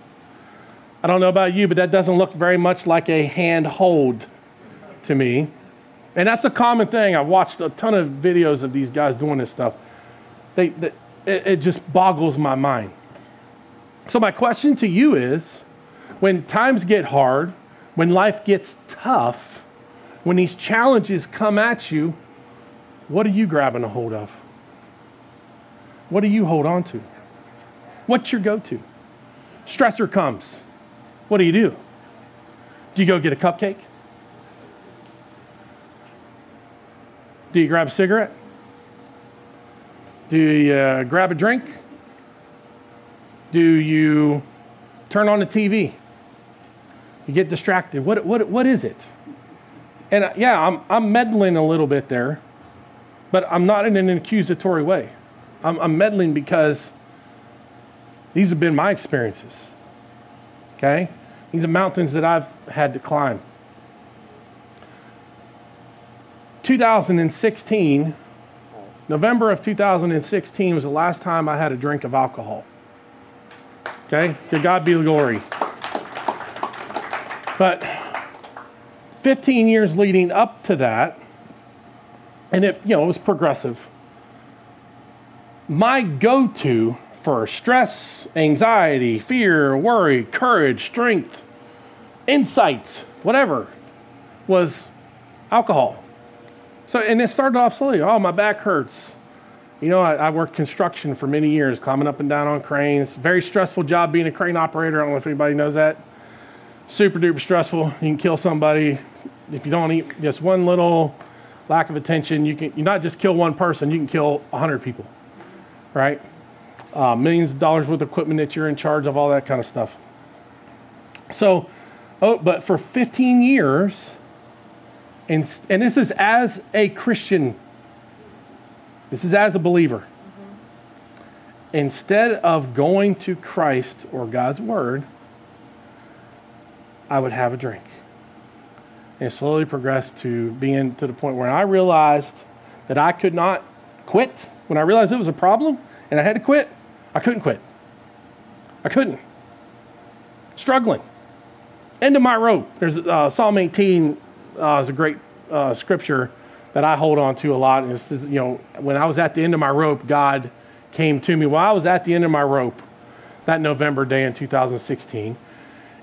I don't know about you, but that doesn't look very much like a handhold to me. And that's a common thing. I've watched a ton of videos of these guys doing this stuff. They, they it, it just boggles my mind. So, my question to you is when times get hard, when life gets tough, when these challenges come at you, what are you grabbing a hold of? What do you hold on to? What's your go to? Stressor comes. What do you do? Do you go get a cupcake? Do you grab a cigarette? Do you grab a drink? Do you turn on the TV? You get distracted. What, what, what is it? And uh, yeah, I'm, I'm meddling a little bit there, but I'm not in an accusatory way. I'm, I'm meddling because these have been my experiences. Okay? These are mountains that I've had to climb. 2016, November of 2016 was the last time I had a drink of alcohol. Okay? To God be the glory. But 15 years leading up to that, and it, you know, it was progressive. My go to for stress, anxiety, fear, worry, courage, strength, insight, whatever, was alcohol. So, and it started off slowly. Oh, my back hurts. You know, I, I, worked construction for many years, climbing up and down on cranes. Very stressful job being a crane operator. I don't know if anybody knows that. Super duper stressful. You can kill somebody if you don't eat just one little lack of attention. You can you not just kill one person. You can kill hundred people, right? Uh, millions of dollars worth of equipment that you're in charge of, all that kind of stuff. So, oh, but for 15 years, and, and this is as a Christian, this is as a believer. Mm-hmm. Instead of going to Christ or God's Word, I would have a drink. And slowly progressed to being to the point where I realized that I could not quit. When I realized it was a problem and I had to quit, I couldn't quit. I couldn't. Struggling. End of my rope. There's uh, Psalm 18 uh, is a great uh, scripture that I hold on to a lot. And it's, you know, when I was at the end of my rope, God came to me while I was at the end of my rope that November day in 2016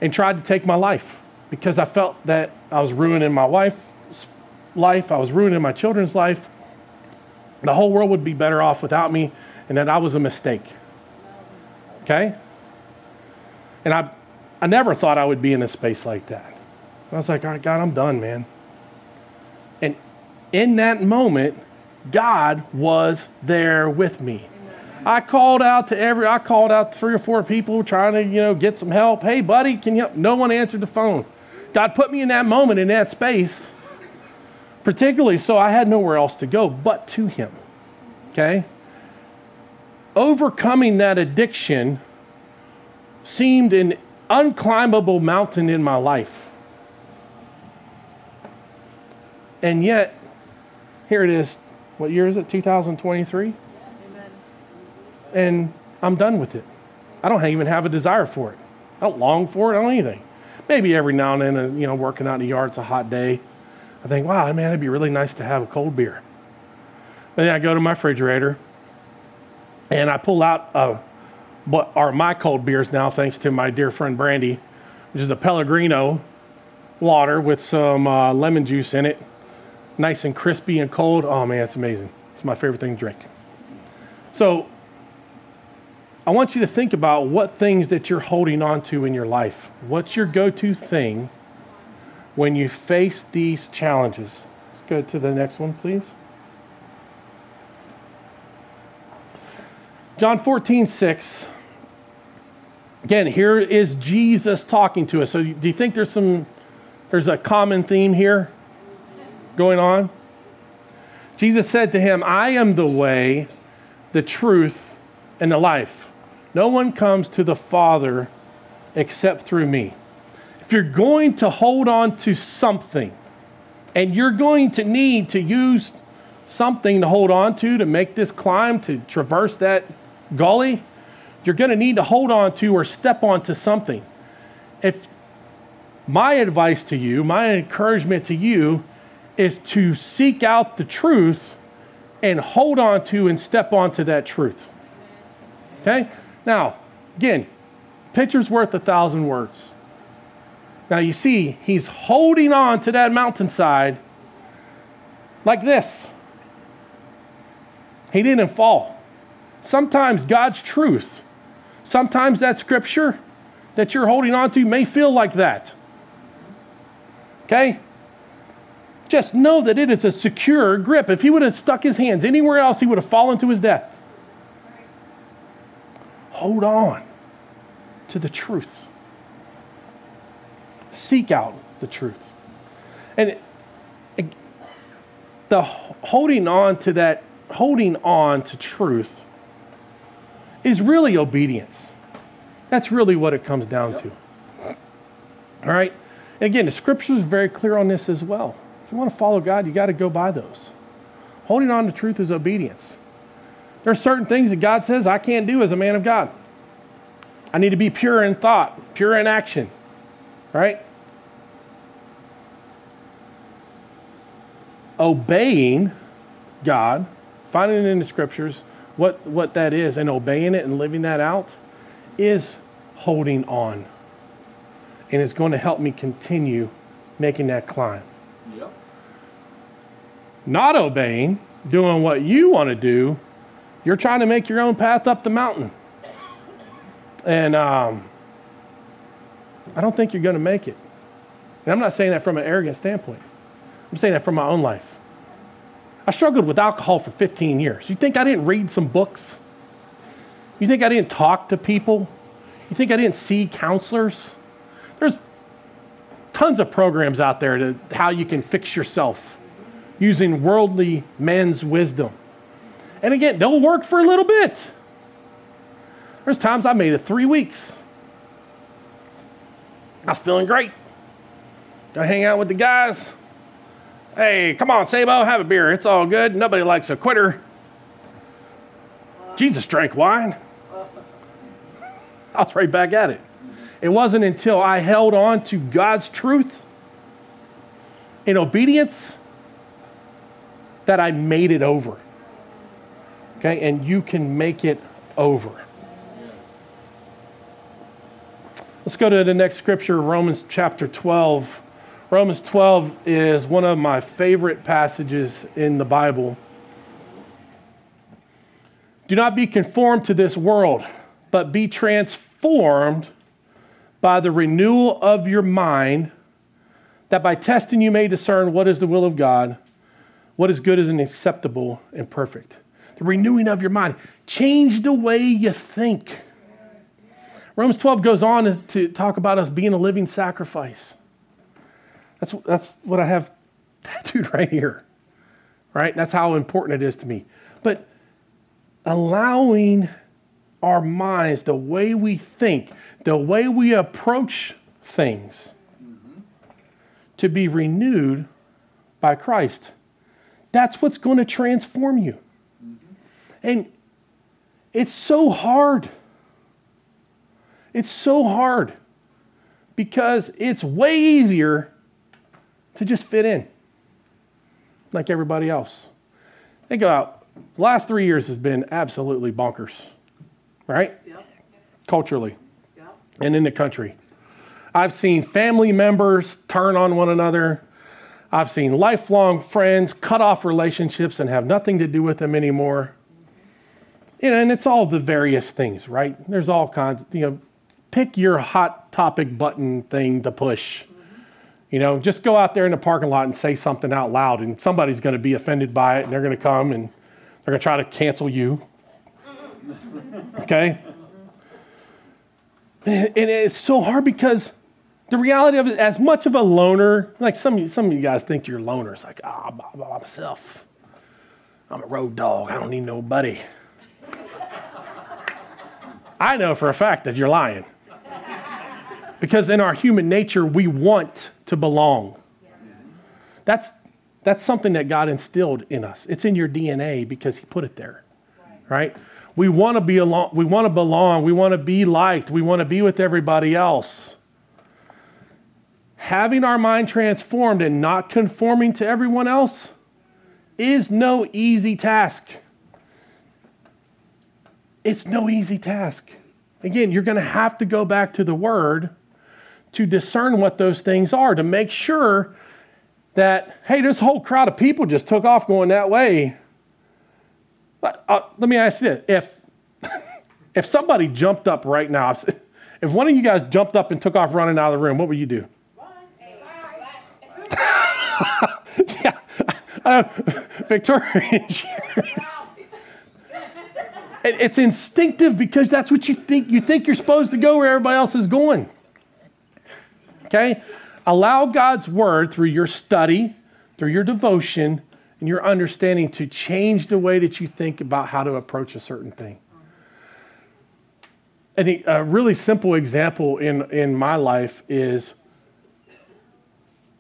and tried to take my life because I felt that I was ruining my wife's life, I was ruining my children's life. The whole world would be better off without me, and that I was a mistake. Okay? And I, I never thought I would be in a space like that. I was like, all right, God, I'm done, man. And in that moment, God was there with me. I called out to every, I called out three or four people trying to, you know, get some help. Hey, buddy, can you? help? No one answered the phone. God put me in that moment, in that space, particularly so I had nowhere else to go but to Him. Okay? Overcoming that addiction seemed an unclimbable mountain in my life. And yet, here it is. What year is it? 2023? And I'm done with it. I don't even have a desire for it. I don't long for it. I don't anything. Maybe every now and then, uh, you know, working out in the yard, it's a hot day. I think, wow, man, it'd be really nice to have a cold beer. And then I go to my refrigerator and I pull out a, what are my cold beers now, thanks to my dear friend Brandy, which is a Pellegrino water with some uh, lemon juice in it nice and crispy and cold. Oh man, it's amazing. It's my favorite thing to drink. So I want you to think about what things that you're holding on to in your life. What's your go to thing when you face these challenges? Let's go to the next one, please. John 14, 6. Again, here is Jesus talking to us. So do you think there's some there's a common theme here? going on? Jesus said to him, I am the way, the truth, and the life. No one comes to the Father except through me. If you're going to hold on to something, and you're going to need to use something to hold on to to make this climb, to traverse that gully, you're going to need to hold on to or step onto something. If my advice to you, my encouragement to you is to seek out the truth and hold on to and step onto that truth. Okay? Now, again, picture's worth a thousand words. Now you see, he's holding on to that mountainside like this. He didn't fall. Sometimes God's truth, sometimes that scripture that you're holding on to may feel like that. Okay? Just know that it is a secure grip. If he would have stuck his hands anywhere else, he would have fallen to his death. hold on to the truth. Seek out the truth. And the holding on to that, holding on to truth is really obedience. That's really what it comes down to. All right? And again, the scripture is very clear on this as well. If you want to follow God, you got to go by those. Holding on to truth is obedience. There are certain things that God says I can't do as a man of God. I need to be pure in thought, pure in action, right? Obeying God, finding it in the scriptures what, what that is, and obeying it and living that out is holding on. And it's going to help me continue making that climb. Yep. Not obeying, doing what you want to do, you're trying to make your own path up the mountain. And um, I don't think you're going to make it. And I'm not saying that from an arrogant standpoint, I'm saying that from my own life. I struggled with alcohol for 15 years. You think I didn't read some books? You think I didn't talk to people? You think I didn't see counselors? There's tons of programs out there to how you can fix yourself using worldly men's wisdom. And again, they'll work for a little bit. There's times I made it three weeks. I was feeling great. I hang out with the guys. Hey, come on, Sabo, have a beer. It's all good. Nobody likes a quitter. Jesus drank wine. I was right back at it. It wasn't until I held on to God's truth in obedience that I made it over. Okay, and you can make it over. Let's go to the next scripture, Romans chapter 12. Romans 12 is one of my favorite passages in the Bible. Do not be conformed to this world, but be transformed by the renewal of your mind, that by testing you may discern what is the will of God, what is good and acceptable and perfect. The renewing of your mind. Change the way you think. Romans 12 goes on to talk about us being a living sacrifice. That's, that's what I have tattooed right here, right? That's how important it is to me. But allowing our minds, the way we think, the way we approach things, to be renewed by Christ. That's what's going to transform you. Mm-hmm. And it's so hard. It's so hard because it's way easier to just fit in like everybody else. Think about the last three years has been absolutely bonkers, right? Yep. Culturally Yep. and in the country. I've seen family members turn on one another. I've seen lifelong friends cut off relationships and have nothing to do with them anymore. You know, and it's all the various things, right? There's all kinds, you know, pick your hot topic button thing to push. You know, just go out there in the parking lot and say something out loud, and somebody's going to be offended by it, and they're going to come and they're going to try to cancel you. Okay? And it's so hard because the reality of it, as much of a loner, like some, some of you guys think you're loners, like, ah, oh, by myself. I'm a road dog. I don't need nobody. I know for a fact that you're lying. Because in our human nature, we want to belong. That's, that's something that God instilled in us. It's in your DNA because He put it there, right? We want to be along, we want to belong, we want to be liked, we want to be with everybody else. Having our mind transformed and not conforming to everyone else is no easy task. It's no easy task. Again, you're going to have to go back to the Word to discern what those things are, to make sure that, hey, this whole crowd of people just took off going that way. Uh, let me ask you this. If, if somebody jumped up right now, if one of you guys jumped up and took off running out of the room, what would you do? yeah, uh, Victoria. It- It's instinctive because that's what you think. You think you're supposed to go where everybody else is going. Okay? Allow God's word through your study, through your devotion, and your understanding to change the way that you think about how to approach a certain thing. Think a really simple example in, in my life is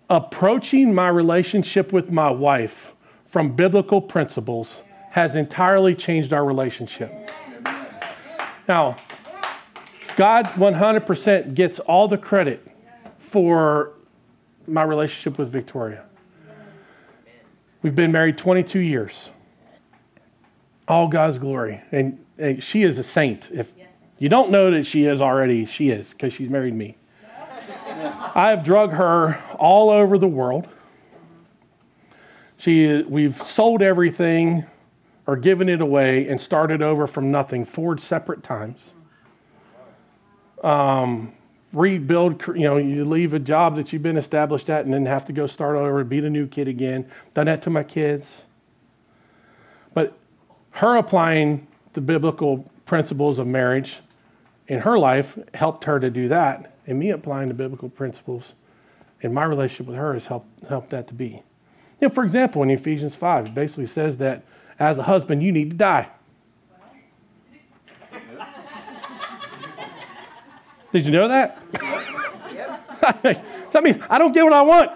approaching my relationship with my wife from biblical principles has entirely changed our relationship. Now, God 100% gets all the credit for my relationship with Victoria. We've been married 22 years. All God's glory. And, and she is a saint. If you don't know that she is already, she is, because she's married me. I have drug her all over the world. She, we've sold everything or given it away and started over from nothing four separate times. Um, rebuild, you know, you leave a job that you've been established at and then have to go start over be the new kid again. Done that to my kids. But her applying the biblical principles of marriage in her life helped her to do that. And me applying the biblical principles in my relationship with her has helped, helped that to be. You know, for example, in Ephesians 5, it basically says that as a husband, you need to die. Did you know that? that means I don't get what I want.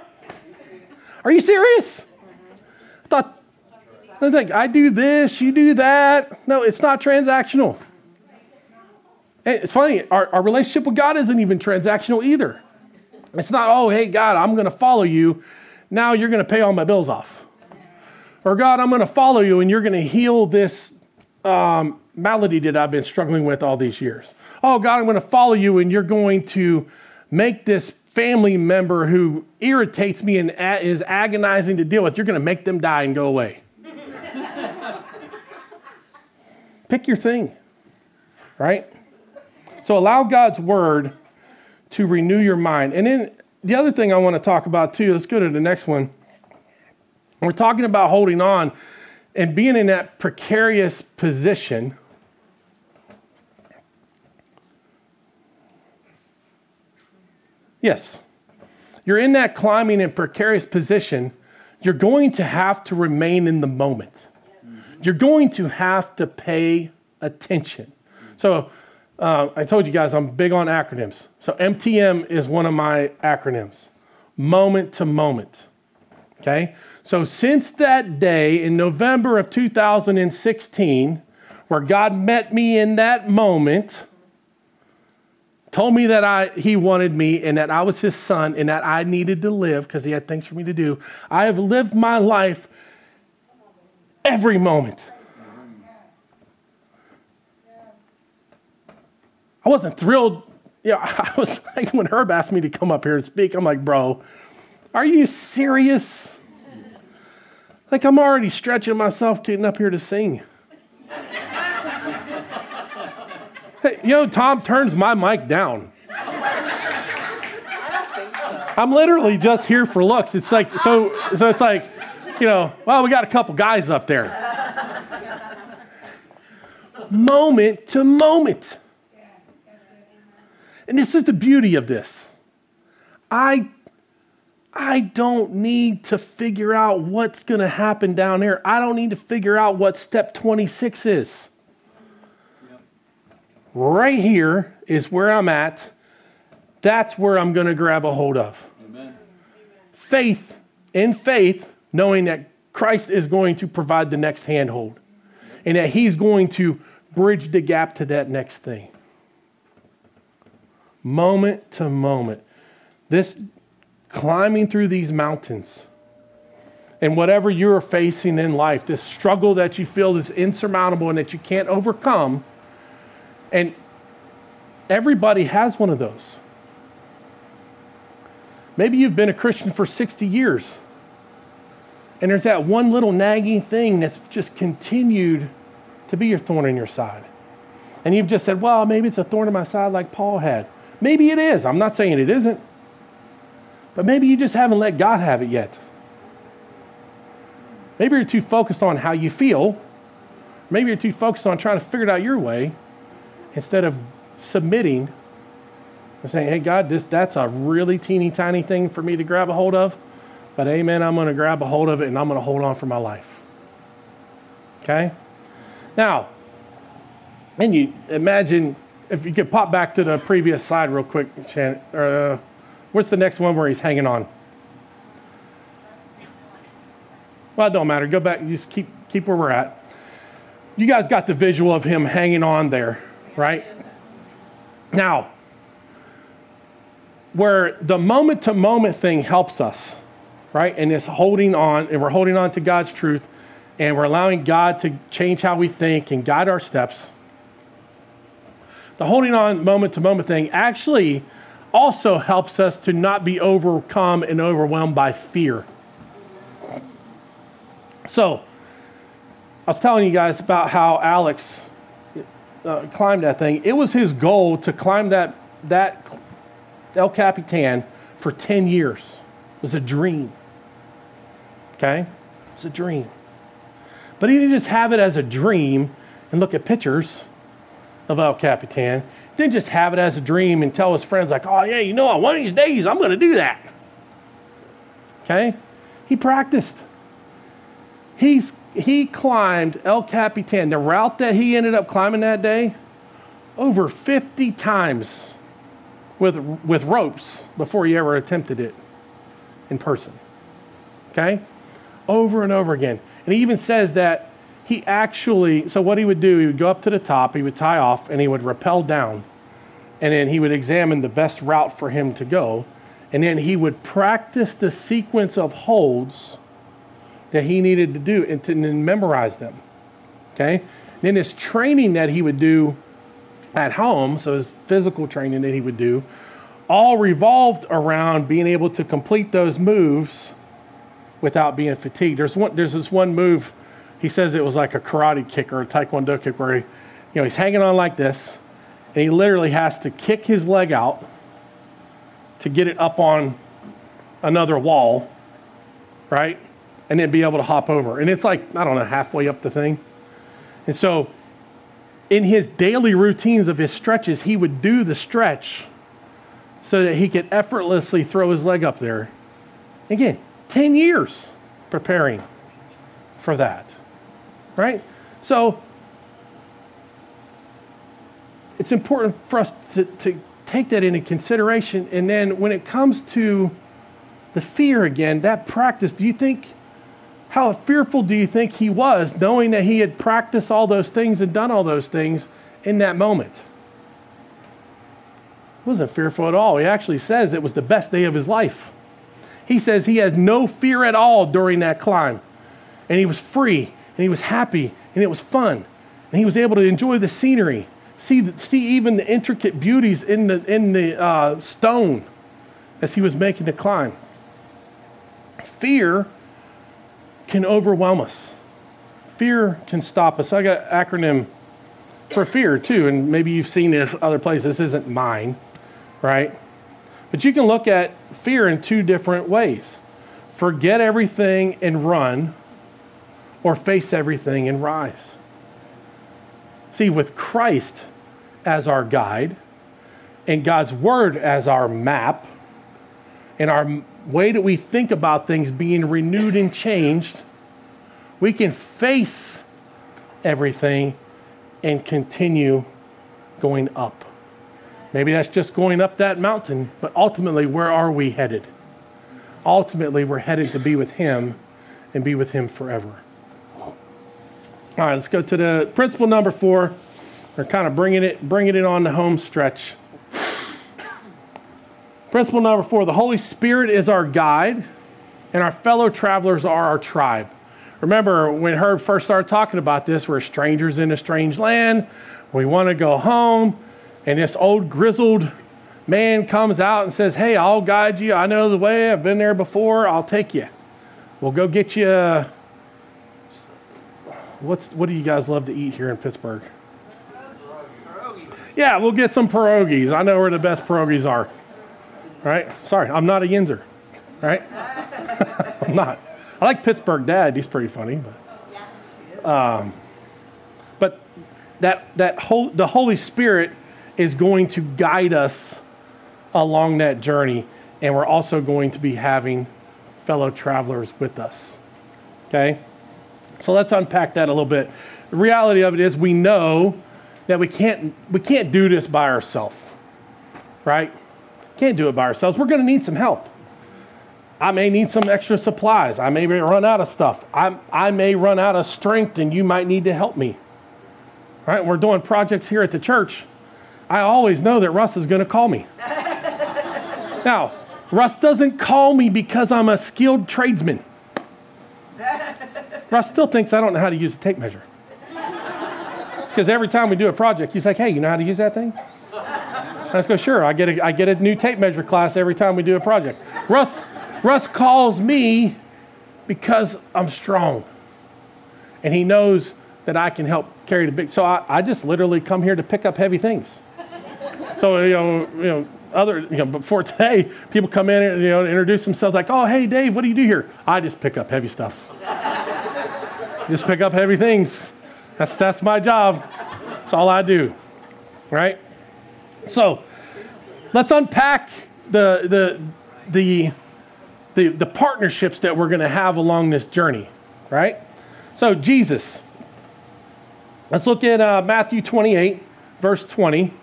Are you serious? I thought, I think I do this, you do that. No, it's not transactional. It's funny, our, our relationship with God isn't even transactional either. It's not, oh, hey, God, I'm going to follow you. Now you're going to pay all my bills off. Or, God, I'm going to follow you and you're going to heal this um, malady that I've been struggling with all these years. Oh, God, I'm going to follow you and you're going to make this family member who irritates me and is agonizing to deal with, you're going to make them die and go away. Pick your thing, right? So allow God's word to renew your mind. And then the other thing I want to talk about too, let's go to the next one. We're talking about holding on and being in that precarious position. Yes. You're in that climbing and precarious position. You're going to have to remain in the moment. You're going to have to pay attention. So, uh, I told you guys I'm big on acronyms. So, MTM is one of my acronyms moment to moment. Okay? So, since that day in November of 2016, where God met me in that moment, told me that I, he wanted me and that I was his son and that I needed to live because he had things for me to do, I have lived my life every moment. I wasn't thrilled. Know, I was like, when Herb asked me to come up here and speak, I'm like, bro, are you serious? Like, I'm already stretching myself getting up here to sing. Hey, you know, Tom turns my mic down. I'm literally just here for looks. It's like, so, so it's like, you know, well, we got a couple guys up there. moment to moment. And this is the beauty of this. I I don't need to figure out what's going to happen down there. I don't need to figure out what step 26 is. Right here is where I'm at. That's where I'm going to grab a hold of. Amen. Faith, in faith, knowing that Christ is going to provide the next handhold and that He's going to bridge the gap to that next thing. Moment to moment. This climbing through these mountains and whatever you're facing in life, this struggle that you feel is insurmountable and that you can't overcome. And everybody has one of those. Maybe you've been a Christian for 60 years, and there's that one little nagging thing that's just continued to be your thorn in your side. And you've just said, well, maybe it's a thorn in my side like Paul had. Maybe it is. I'm not saying it isn't. But maybe you just haven't let God have it yet. Maybe you're too focused on how you feel Maybe you're too focused on trying to figure it out your way instead of submitting and saying, hey, God, this, that's a really teeny tiny thing for me to grab a hold of. But amen, I'm going to grab a hold of it and I'm going to hold on for my life. Okay? Now, and you imagine if you could pop back to the previous slide real quick, Shannon. Uh, what's the next one where he's hanging on? Well, it don't matter. Go back. You just keep keep where we're at. You guys got the visual of him hanging on there, right? Now, where the moment to moment thing helps us, right? And it's holding on, and we're holding on to God's truth, and we're allowing God to change how we think and guide our steps. The holding on moment to moment thing actually also helps us to not be overcome and overwhelmed by fear. So, I was telling you guys about how Alex uh, climbed that thing. It was his goal to climb that, that El Capitan for 10 years. It was a dream. Okay? It's a dream. But he didn't just have it as a dream and look at pictures of El Capitan. He didn't just have it as a dream and tell his friends, like, oh, yeah, you know, one of these days I'm going to do that. Okay? He practiced. He's, he climbed El Capitan, the route that he ended up climbing that day, over 50 times with, with ropes before he ever attempted it in person. Okay? Over and over again. And he even says that he actually, so what he would do, he would go up to the top, he would tie off, and he would rappel down. And then he would examine the best route for him to go. And then he would practice the sequence of holds that he needed to do and to memorize them. Okay? Then his training that he would do at home, so his physical training that he would do, all revolved around being able to complete those moves without being fatigued. There's one there's this one move, he says it was like a karate kick or a taekwondo kick where he, you know, he's hanging on like this, and he literally has to kick his leg out to get it up on another wall, right? And then be able to hop over. And it's like, I don't know, halfway up the thing. And so, in his daily routines of his stretches, he would do the stretch so that he could effortlessly throw his leg up there. Again, 10 years preparing for that. Right? So, it's important for us to, to take that into consideration. And then when it comes to the fear again, that practice, do you think how fearful do you think he was knowing that he had practiced all those things and done all those things in that moment? He wasn't fearful at all. He actually says it was the best day of his life. He says he has no fear at all during that climb. And he was free, and he was happy, and it was fun. And he was able to enjoy the scenery, see, the, see even the intricate beauties in the, in the uh, stone as he was making the climb. Fear can overwhelm us. Fear can stop us. I got acronym for fear too, and maybe you've seen this other places. This isn't mine, right? But you can look at fear in two different ways forget everything and run, or face everything and rise. See, with Christ as our guide, and God's Word as our map, and our way that we think about things being renewed and changed, we can face everything and continue going up. Maybe that's just going up that mountain, but ultimately, where are we headed? Ultimately, we're headed to be with Him and be with Him forever. All right, let's go to the principle number four. We're kind of bringing it, bringing it on the home stretch. Principle number four the Holy Spirit is our guide, and our fellow travelers are our tribe. Remember when Herb first started talking about this, we're strangers in a strange land. We want to go home, and this old grizzled man comes out and says, Hey, I'll guide you. I know the way. I've been there before. I'll take you. We'll go get you. What's, what do you guys love to eat here in Pittsburgh? Yeah, we'll get some pierogies. I know where the best pierogies are right? Sorry, I'm not a Yinzer, right? I'm not. I like Pittsburgh Dad. He's pretty funny, but. Um, But that, that whole, the Holy Spirit is going to guide us along that journey. And we're also going to be having fellow travelers with us. Okay? So let's unpack that a little bit. The reality of it is we know that we can't, we can't do this by ourselves, right? Can't do it by ourselves. We're going to need some help. I may need some extra supplies. I may run out of stuff. I, I may run out of strength and you might need to help me. All right, we're doing projects here at the church. I always know that Russ is going to call me. now, Russ doesn't call me because I'm a skilled tradesman. Russ still thinks I don't know how to use a tape measure. Because every time we do a project, he's like, hey, you know how to use that thing? Let's go, sure. I get, a, I get a new tape measure class every time we do a project. Russ, Russ calls me because I'm strong. And he knows that I can help carry the big. So I, I just literally come here to pick up heavy things. So, you know, you know, other, you know, before today, people come in and, you know, introduce themselves like, oh, hey, Dave, what do you do here? I just pick up heavy stuff. just pick up heavy things. That's, that's my job. That's all I do. Right? So let's unpack the, the, the, the, the partnerships that we're going to have along this journey. Right? So, Jesus. Let's look at uh, Matthew 28, verse 20.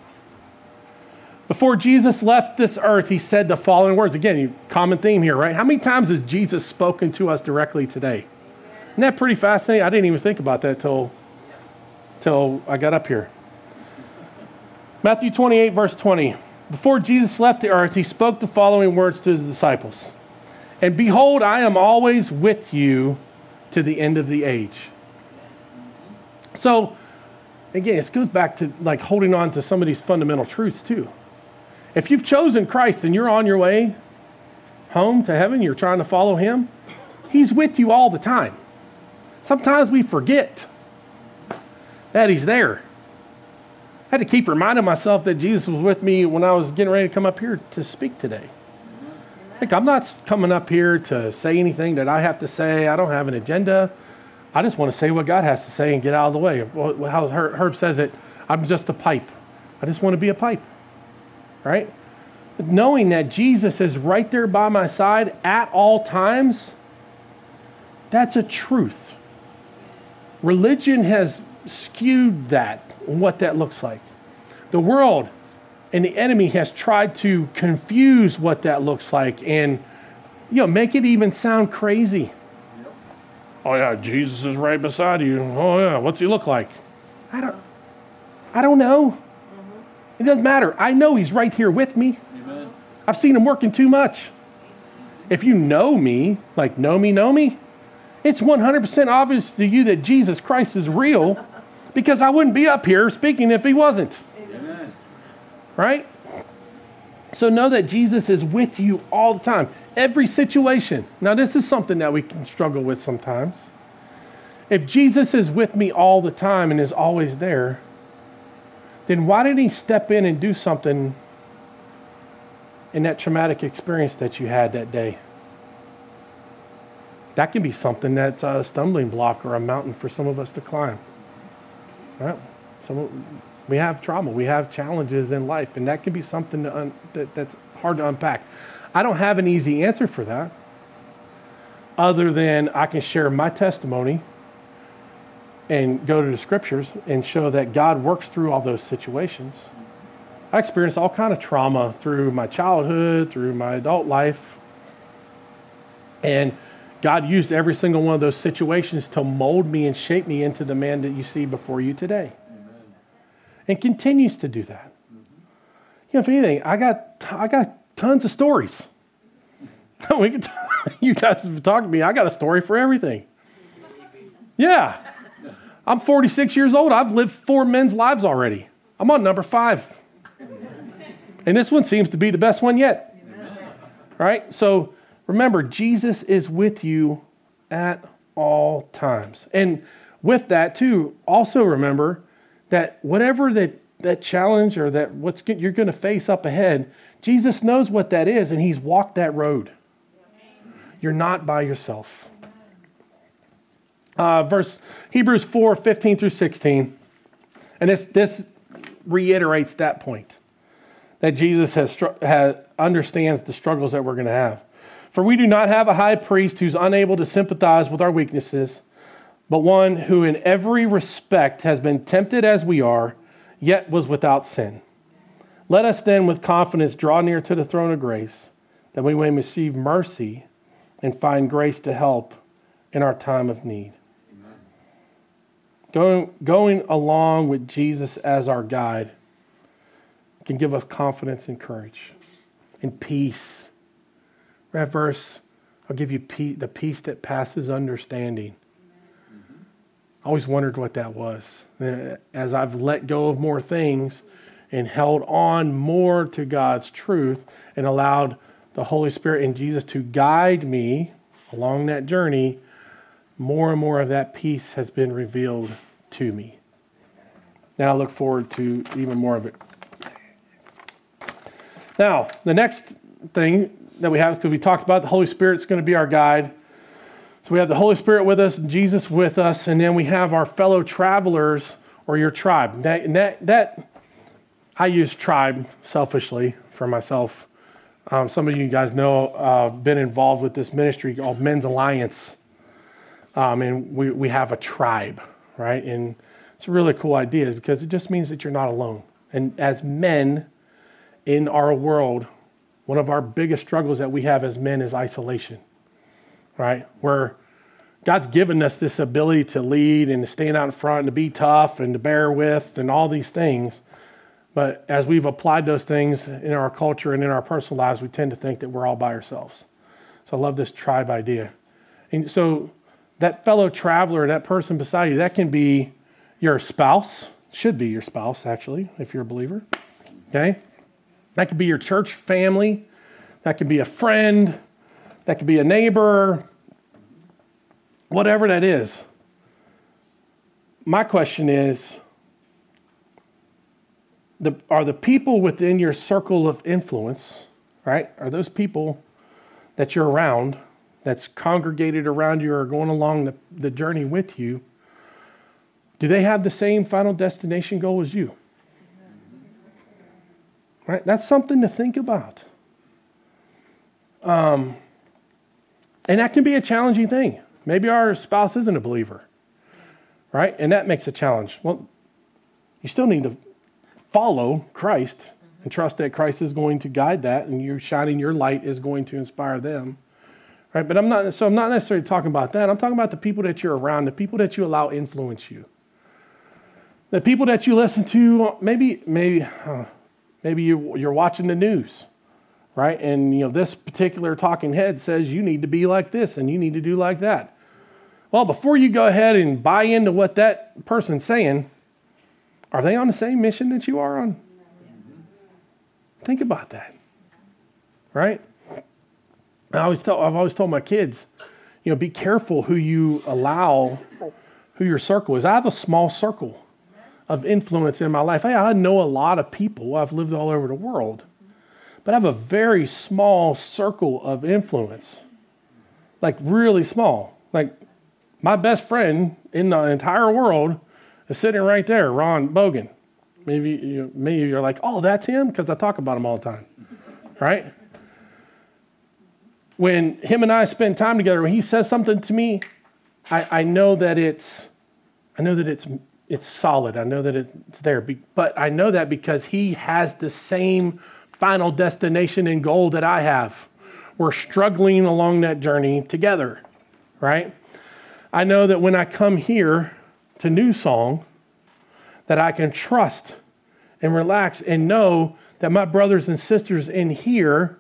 Before Jesus left this earth, he said the following words. Again, common theme here, right? How many times has Jesus spoken to us directly today? Isn't that pretty fascinating? I didn't even think about that till, till I got up here. Matthew 28, verse 20. Before Jesus left the earth, he spoke the following words to his disciples And behold, I am always with you to the end of the age. So, again, this goes back to like holding on to some of these fundamental truths too. If you've chosen Christ and you're on your way home to heaven, you're trying to follow him, he's with you all the time. Sometimes we forget that he's there. Had to keep reminding myself that Jesus was with me when I was getting ready to come up here to speak today. Like, I'm not coming up here to say anything that I have to say. I don't have an agenda. I just want to say what God has to say and get out of the way. How Herb says it, I'm just a pipe. I just want to be a pipe right? But knowing that Jesus is right there by my side at all times, that's a truth. Religion has skewed that, what that looks like. The world and the enemy has tried to confuse what that looks like and you know make it even sound crazy. Yep. Oh yeah, Jesus is right beside you. Oh yeah, what's he look like? I don't I don't know. It doesn't matter. I know He's right here with me. Amen. I've seen Him working too much. If you know me, like know me, know me, it's 100% obvious to you that Jesus Christ is real because I wouldn't be up here speaking if He wasn't. Right? So know that Jesus is with you all the time, every situation. Now, this is something that we can struggle with sometimes. If Jesus is with me all the time and is always there, then why didn't he step in and do something in that traumatic experience that you had that day? That can be something that's a stumbling block or a mountain for some of us to climb. Right? Some, we have trauma, we have challenges in life, and that can be something un, that, that's hard to unpack. I don't have an easy answer for that, other than I can share my testimony and go to the scriptures and show that God works through all those situations. I experienced all kind of trauma through my childhood, through my adult life. And God used every single one of those situations to mold me and shape me into the man that you see before you today. And continues to do that. You know, if anything, I got I got tons of stories. we can, you guys have talked to me. I got a story for everything. Yeah. I'm 46 years old. I've lived four men's lives already. I'm on number five. And this one seems to be the best one yet. Right? So remember, Jesus is with you at all times. And with that, too, also remember that whatever that, that challenge or that what's you're going to face up ahead, Jesus knows what that is, and He's walked that road. You're not by yourself uh, verse Hebrews 4 15 through 16. And this, this reiterates that point that Jesus has, has understands the struggles that we're going to have. For we do not have a high priest who's unable to sympathize with our weaknesses, but one who in every respect has been tempted as we are, yet was without sin. Let us then with confidence draw near to the throne of grace, that we may receive mercy and find grace to help in our time of need. Going, going along with Jesus as our guide can give us confidence and courage and peace. That verse, I'll give you the peace that passes understanding. I always wondered what that was. Uh, as I've let go of more things and held on more to God's truth and allowed the Holy Spirit and Jesus to guide me along that journey, more and more of that peace has been revealed to me. Now I look forward to even more of it. Now, the next thing that we have, because we talked about the Holy Spirit is going to be our guide. So we have the Holy Spirit with us, Jesus with us, and then we have our fellow travelers or your tribe. That, that, that I use tribe selfishly for myself. Um, some of you guys know I've uh, been involved with this ministry called Men's Alliance. Um, and we, we have a tribe, right? And it's a really cool idea because it just means that you're not alone. And as men in our world, one of our biggest struggles that we have as men is isolation, right? Where God's given us this ability to lead and to stand out in front and to be tough and to bear with and all these things. But as we've applied those things in our culture and in our personal lives, we tend to think that we're all by ourselves. So I love this tribe idea. And so that fellow traveler, that person beside you, that can be your spouse, should be your spouse, actually, if you're a believer. Okay? That could be your church family. That could be a friend. That could be a neighbor. Whatever that is. My question is the, are the people within your circle of influence, right? Are those people that you're around, that's congregated around you or going along the, the journey with you, do they have the same final destination goal as you? Right? That's something to think about. Um, and that can be a challenging thing. Maybe our spouse isn't a believer, right? And that makes a challenge. Well, you still need to follow Christ and trust that Christ is going to guide that and you shining your light is going to inspire them. Right? But I'm not so I'm not necessarily talking about that. I'm talking about the people that you're around, the people that you allow influence you. The people that you listen to, maybe maybe uh, Maybe you, you're watching the news, right? And you know this particular talking head says you need to be like this and you need to do like that. Well, before you go ahead and buy into what that person's saying, are they on the same mission that you are on? Think about that, right? I always tell, I've always told my kids, you know, be careful who you allow, who your circle is. I have a small circle of influence in my life. Hey, I know a lot of people. I've lived all over the world. But I have a very small circle of influence. Like really small. Like my best friend in the entire world is sitting right there, Ron Bogan. Maybe you, maybe you're like, oh, that's him because I talk about him all the time, right? When him and I spend time together, when he says something to me, I, I know that it's, I know that it's it's solid. I know that it's there. But I know that because he has the same final destination and goal that I have. We're struggling along that journey together, right? I know that when I come here to New Song, that I can trust and relax and know that my brothers and sisters in here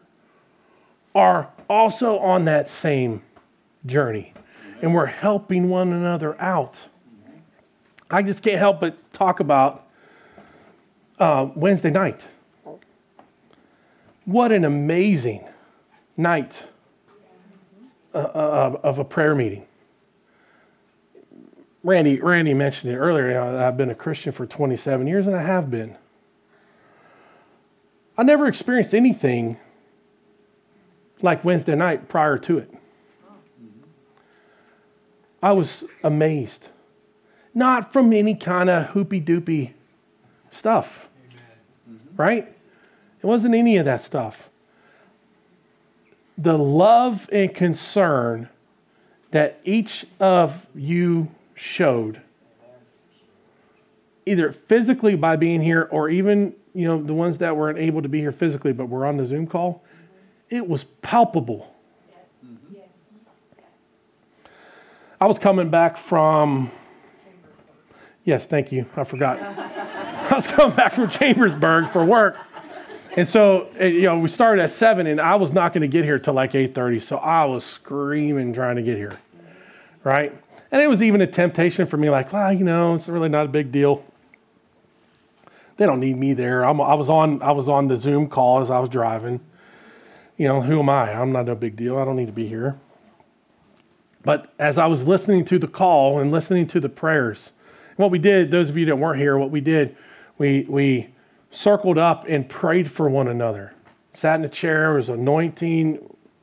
are also on that same journey. And we're helping one another out. I just can't help but talk about uh, Wednesday night. What an amazing night uh, uh, of a prayer meeting. Randy, Randy mentioned it earlier. You know, I've been a Christian for 27 years, and I have been. I never experienced anything like Wednesday night prior to it. I was amazed not from any kind of hoopy doopy stuff. Right? It wasn't any of that stuff. The love and concern that each of you showed, either physically by being here or even, you know, the ones that weren't able to be here physically but were on the Zoom call, it was palpable. I was coming back from, yes, thank you, I forgot. I was coming back from Chambersburg for work. And so, you know, we started at seven, and I was not going to get here till like eight thirty. So I was screaming trying to get here, right? And it was even a temptation for me, like, well, you know, it's really not a big deal. They don't need me there. I'm, I was on, I was on the Zoom call as I was driving. You know, who am I? I'm not a big deal. I don't need to be here. But as I was listening to the call and listening to the prayers, what we did, those of you that weren't here, what we did, we we circled up and prayed for one another. Sat in a chair, was anointing.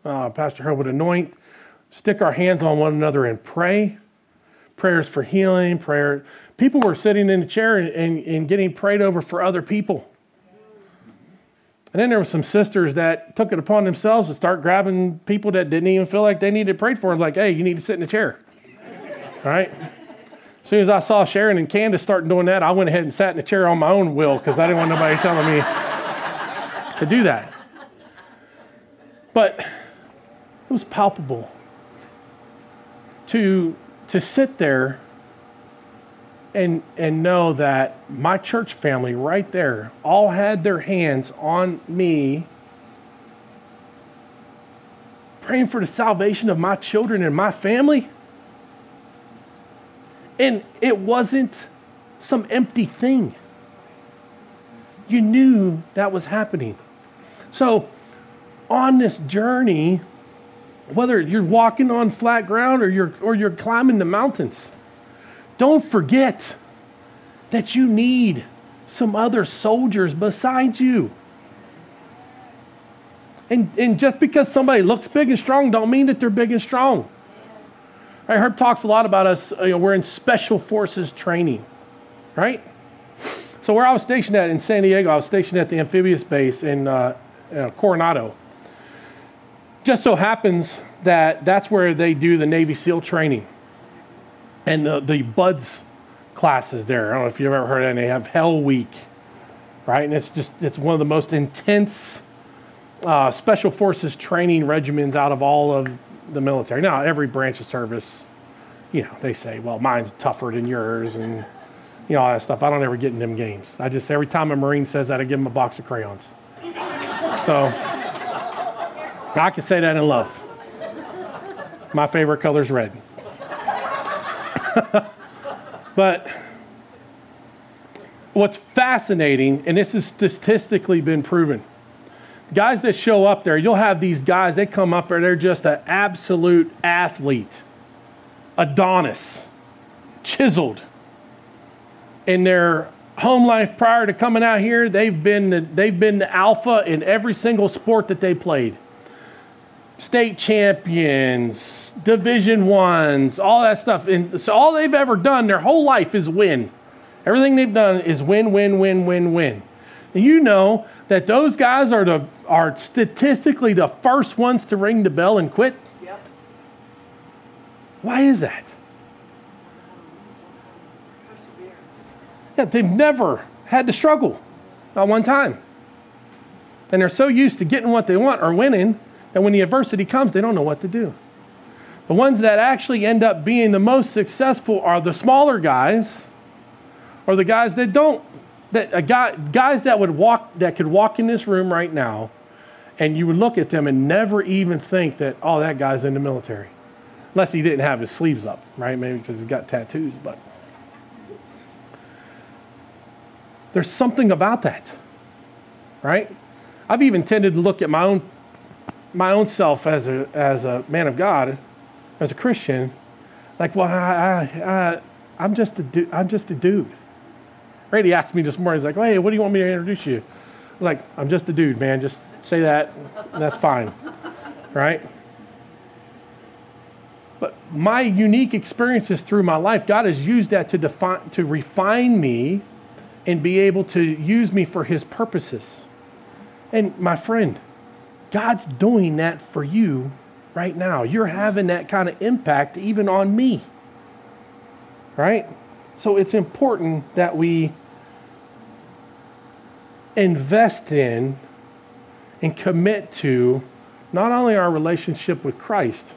Uh, Pastor Herb would anoint, stick our hands on one another and pray. Prayers for healing, prayer. People were sitting in a chair and, and, and getting prayed over for other people. And then there were some sisters that took it upon themselves to start grabbing people that didn't even feel like they needed prayed for. Like, hey, you need to sit in a chair. right? As soon as I saw Sharon and Candace starting doing that, I went ahead and sat in a chair on my own will because I didn't want nobody telling me to do that. But it was palpable to, to sit there and, and know that my church family right there all had their hands on me praying for the salvation of my children and my family. And it wasn't some empty thing. You knew that was happening. So, on this journey, whether you're walking on flat ground or you're, or you're climbing the mountains, don't forget that you need some other soldiers beside you. And, and just because somebody looks big and strong don't mean that they're big and strong. Right, Herb talks a lot about us, you know, we're in special forces training, right? So where I was stationed at in San Diego, I was stationed at the amphibious base in uh, uh, Coronado. Just so happens that that's where they do the Navy SEAL training and the, the BUDS classes there. I don't know if you've ever heard of it. They have Hell Week, right? And it's just it's one of the most intense uh, special forces training regimens out of all of the military. Now, every branch of service, you know, they say, well, mine's tougher than yours, and you know all that stuff. I don't ever get in them games. I just every time a Marine says that, I give him a box of crayons. so I can say that in love. My favorite color is red. but what's fascinating, and this has statistically been proven, guys that show up there, you'll have these guys, they come up there, they're just an absolute athlete, Adonis, chiseled. In their home life prior to coming out here, they've been the, they've been the alpha in every single sport that they played. State champions, division ones, all that stuff. And so all they've ever done their whole life is win. Everything they've done is win, win, win, win, win. And you know that those guys are the are statistically the first ones to ring the bell and quit? Yep. Why is that? Yeah, they've never had to struggle, not one time. And they're so used to getting what they want or winning that when the adversity comes, they don't know what to do. The ones that actually end up being the most successful are the smaller guys or the guys that don't that a guy, guys that would walk that could walk in this room right now and you would look at them and never even think that oh that guy's in the military. Unless he didn't have his sleeves up right? Maybe because he's got tattoos but there's something about that right? I've even tended to look at my own my own self as a as a man of god as a christian like well i i, I i'm just a dude i'm just a dude Brady asked me this morning, he's like, hey, what do you want me to introduce you? I'm like, I'm just a dude, man. Just say that. That's fine. Right? But my unique experiences through my life, God has used that to define, to refine me and be able to use me for his purposes. And my friend, God's doing that for you right now. You're having that kind of impact even on me. Right? So it's important that we invest in and commit to not only our relationship with Christ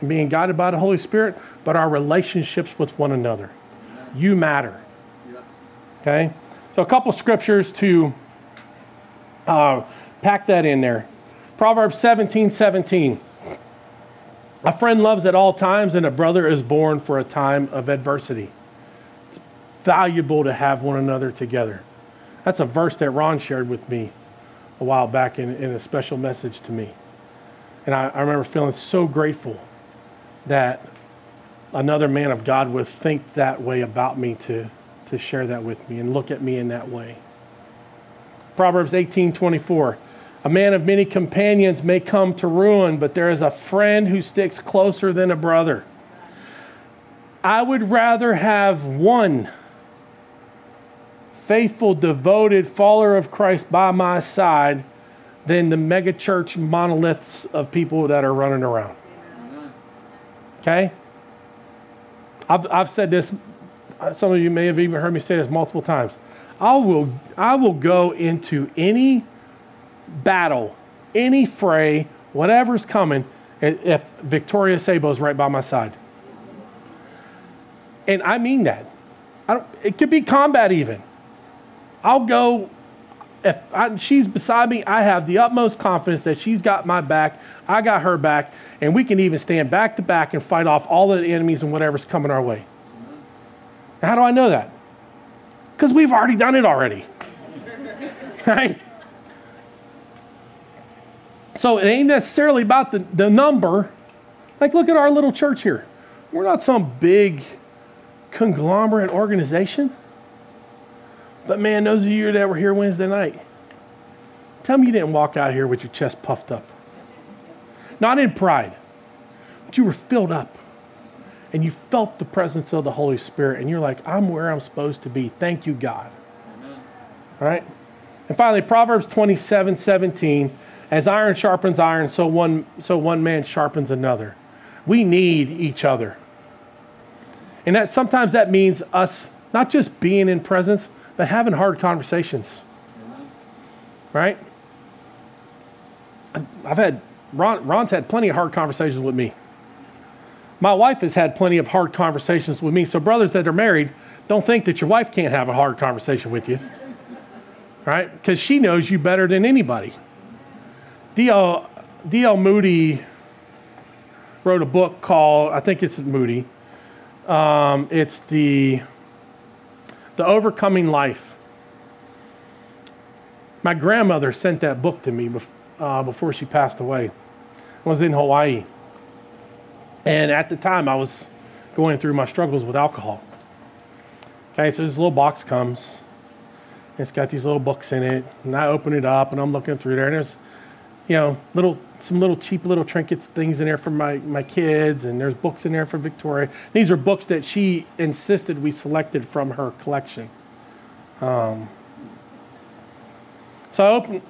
and being guided by the Holy Spirit, but our relationships with one another. You matter. Okay? So, a couple scriptures to uh, pack that in there. Proverbs 17 17. A friend loves at all times, and a brother is born for a time of adversity. It's valuable to have one another together. That's a verse that Ron shared with me a while back in, in a special message to me. And I, I remember feeling so grateful that another man of God would think that way about me to, to share that with me and look at me in that way. Proverbs 18 24. A man of many companions may come to ruin, but there is a friend who sticks closer than a brother. I would rather have one faithful, devoted follower of Christ by my side than the megachurch monoliths of people that are running around. Okay? I've, I've said this, some of you may have even heard me say this multiple times. I will, I will go into any battle, any fray, whatever's coming, if Victoria Sabo is right by my side. And I mean that. It could be combat even. I'll go if I, she's beside me, I have the utmost confidence that she's got my back, I got her back, and we can even stand back to back and fight off all the enemies and whatever's coming our way. How do I know that? Because we've already done it already. right? So it ain't necessarily about the, the number. Like, look at our little church here. We're not some big conglomerate organization. But man, those of you that were here Wednesday night, tell me you didn't walk out here with your chest puffed up. Not in pride, but you were filled up. And you felt the presence of the Holy Spirit, and you're like, I'm where I'm supposed to be. Thank you, God. Amen. All right? And finally, Proverbs 27 17. As iron sharpens iron, so one, so one man sharpens another. We need each other. And that sometimes that means us not just being in presence, but having hard conversations. Right? I've had, Ron, Ron's had plenty of hard conversations with me. My wife has had plenty of hard conversations with me. So, brothers that are married, don't think that your wife can't have a hard conversation with you. Right? Because she knows you better than anybody. D.L. D.L. Moody wrote a book called, I think it's Moody. Um, it's the the Overcoming Life. My grandmother sent that book to me uh, before she passed away. I was in Hawaii. And at the time, I was going through my struggles with alcohol. Okay, so this little box comes. It's got these little books in it. And I open it up and I'm looking through there. And there's, you know, little some little cheap little trinkets, things in there for my, my kids, and there's books in there for Victoria. These are books that she insisted we selected from her collection. Um, so I opened,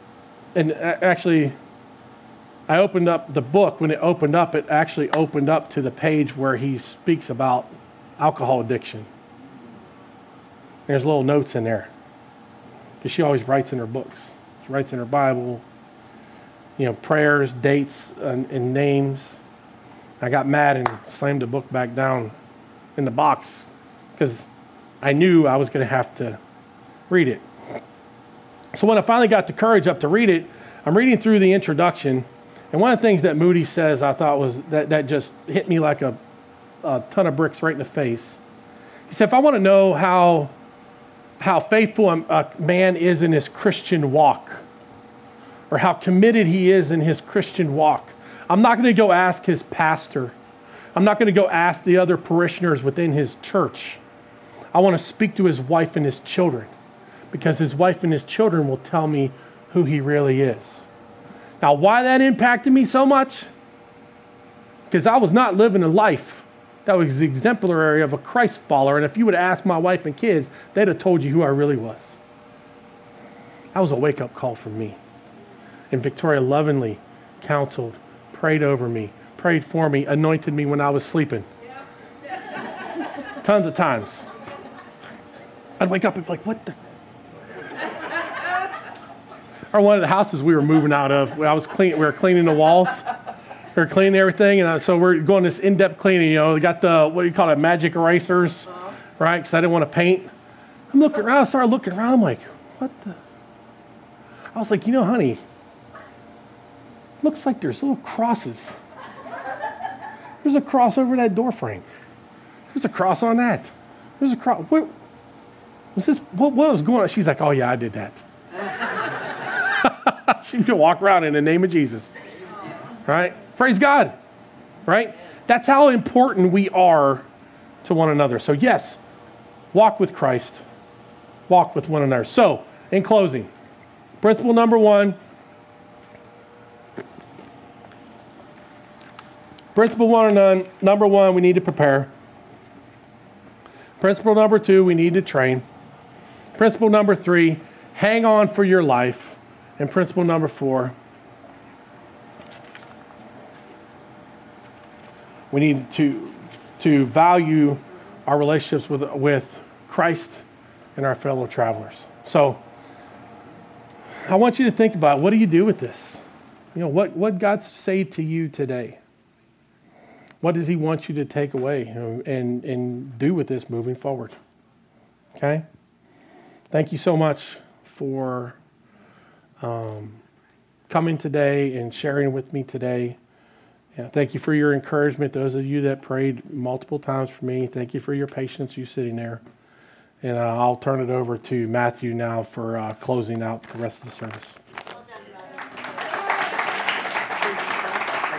and actually, I opened up the book. When it opened up, it actually opened up to the page where he speaks about alcohol addiction. There's little notes in there because she always writes in her books. She writes in her Bible, you know, prayers, dates, and, and names. I got mad and slammed the book back down in the box because I knew I was going to have to read it. So when I finally got the courage up to read it, I'm reading through the introduction, and one of the things that Moody says I thought was that, that just hit me like a, a ton of bricks right in the face. He said, if I want to know how, how faithful a man is in his Christian walk, or how committed he is in his Christian walk. I'm not going to go ask his pastor. I'm not going to go ask the other parishioners within his church. I want to speak to his wife and his children because his wife and his children will tell me who he really is. Now, why that impacted me so much? Because I was not living a life that was exemplary of a Christ follower. And if you would have asked my wife and kids, they'd have told you who I really was. That was a wake up call for me. And Victoria lovingly counseled, prayed over me, prayed for me, anointed me when I was sleeping. Tons of times. I'd wake up and be like, what the? or one of the houses we were moving out of, I was clean, we were cleaning the walls. We were cleaning everything, and uh, so we're going this in-depth cleaning. You know, we got the what do you call it, magic erasers, right? Because I didn't want to paint. I'm looking around. I started looking around. I'm like, what the? I was like, you know, honey, looks like there's little crosses. There's a cross over that door frame. There's a cross on that. There's a cross. What was this? What, what was going on? She's like, oh yeah, I did that. she would walk around in the name of Jesus. Right? Praise God. Right? That's how important we are to one another. So, yes, walk with Christ, walk with one another. So, in closing, principle number one principle one, or none, number one, we need to prepare. Principle number two, we need to train. Principle number three, hang on for your life. And principle number four, we need to, to value our relationships with, with Christ and our fellow travelers. So I want you to think about what do you do with this? You know, what, what God say to you today? What does he want you to take away and, and do with this moving forward? Okay? Thank you so much for um, coming today and sharing with me today. Yeah, thank you for your encouragement. Those of you that prayed multiple times for me, thank you for your patience, you sitting there. And uh, I'll turn it over to Matthew now for uh, closing out the rest of the service.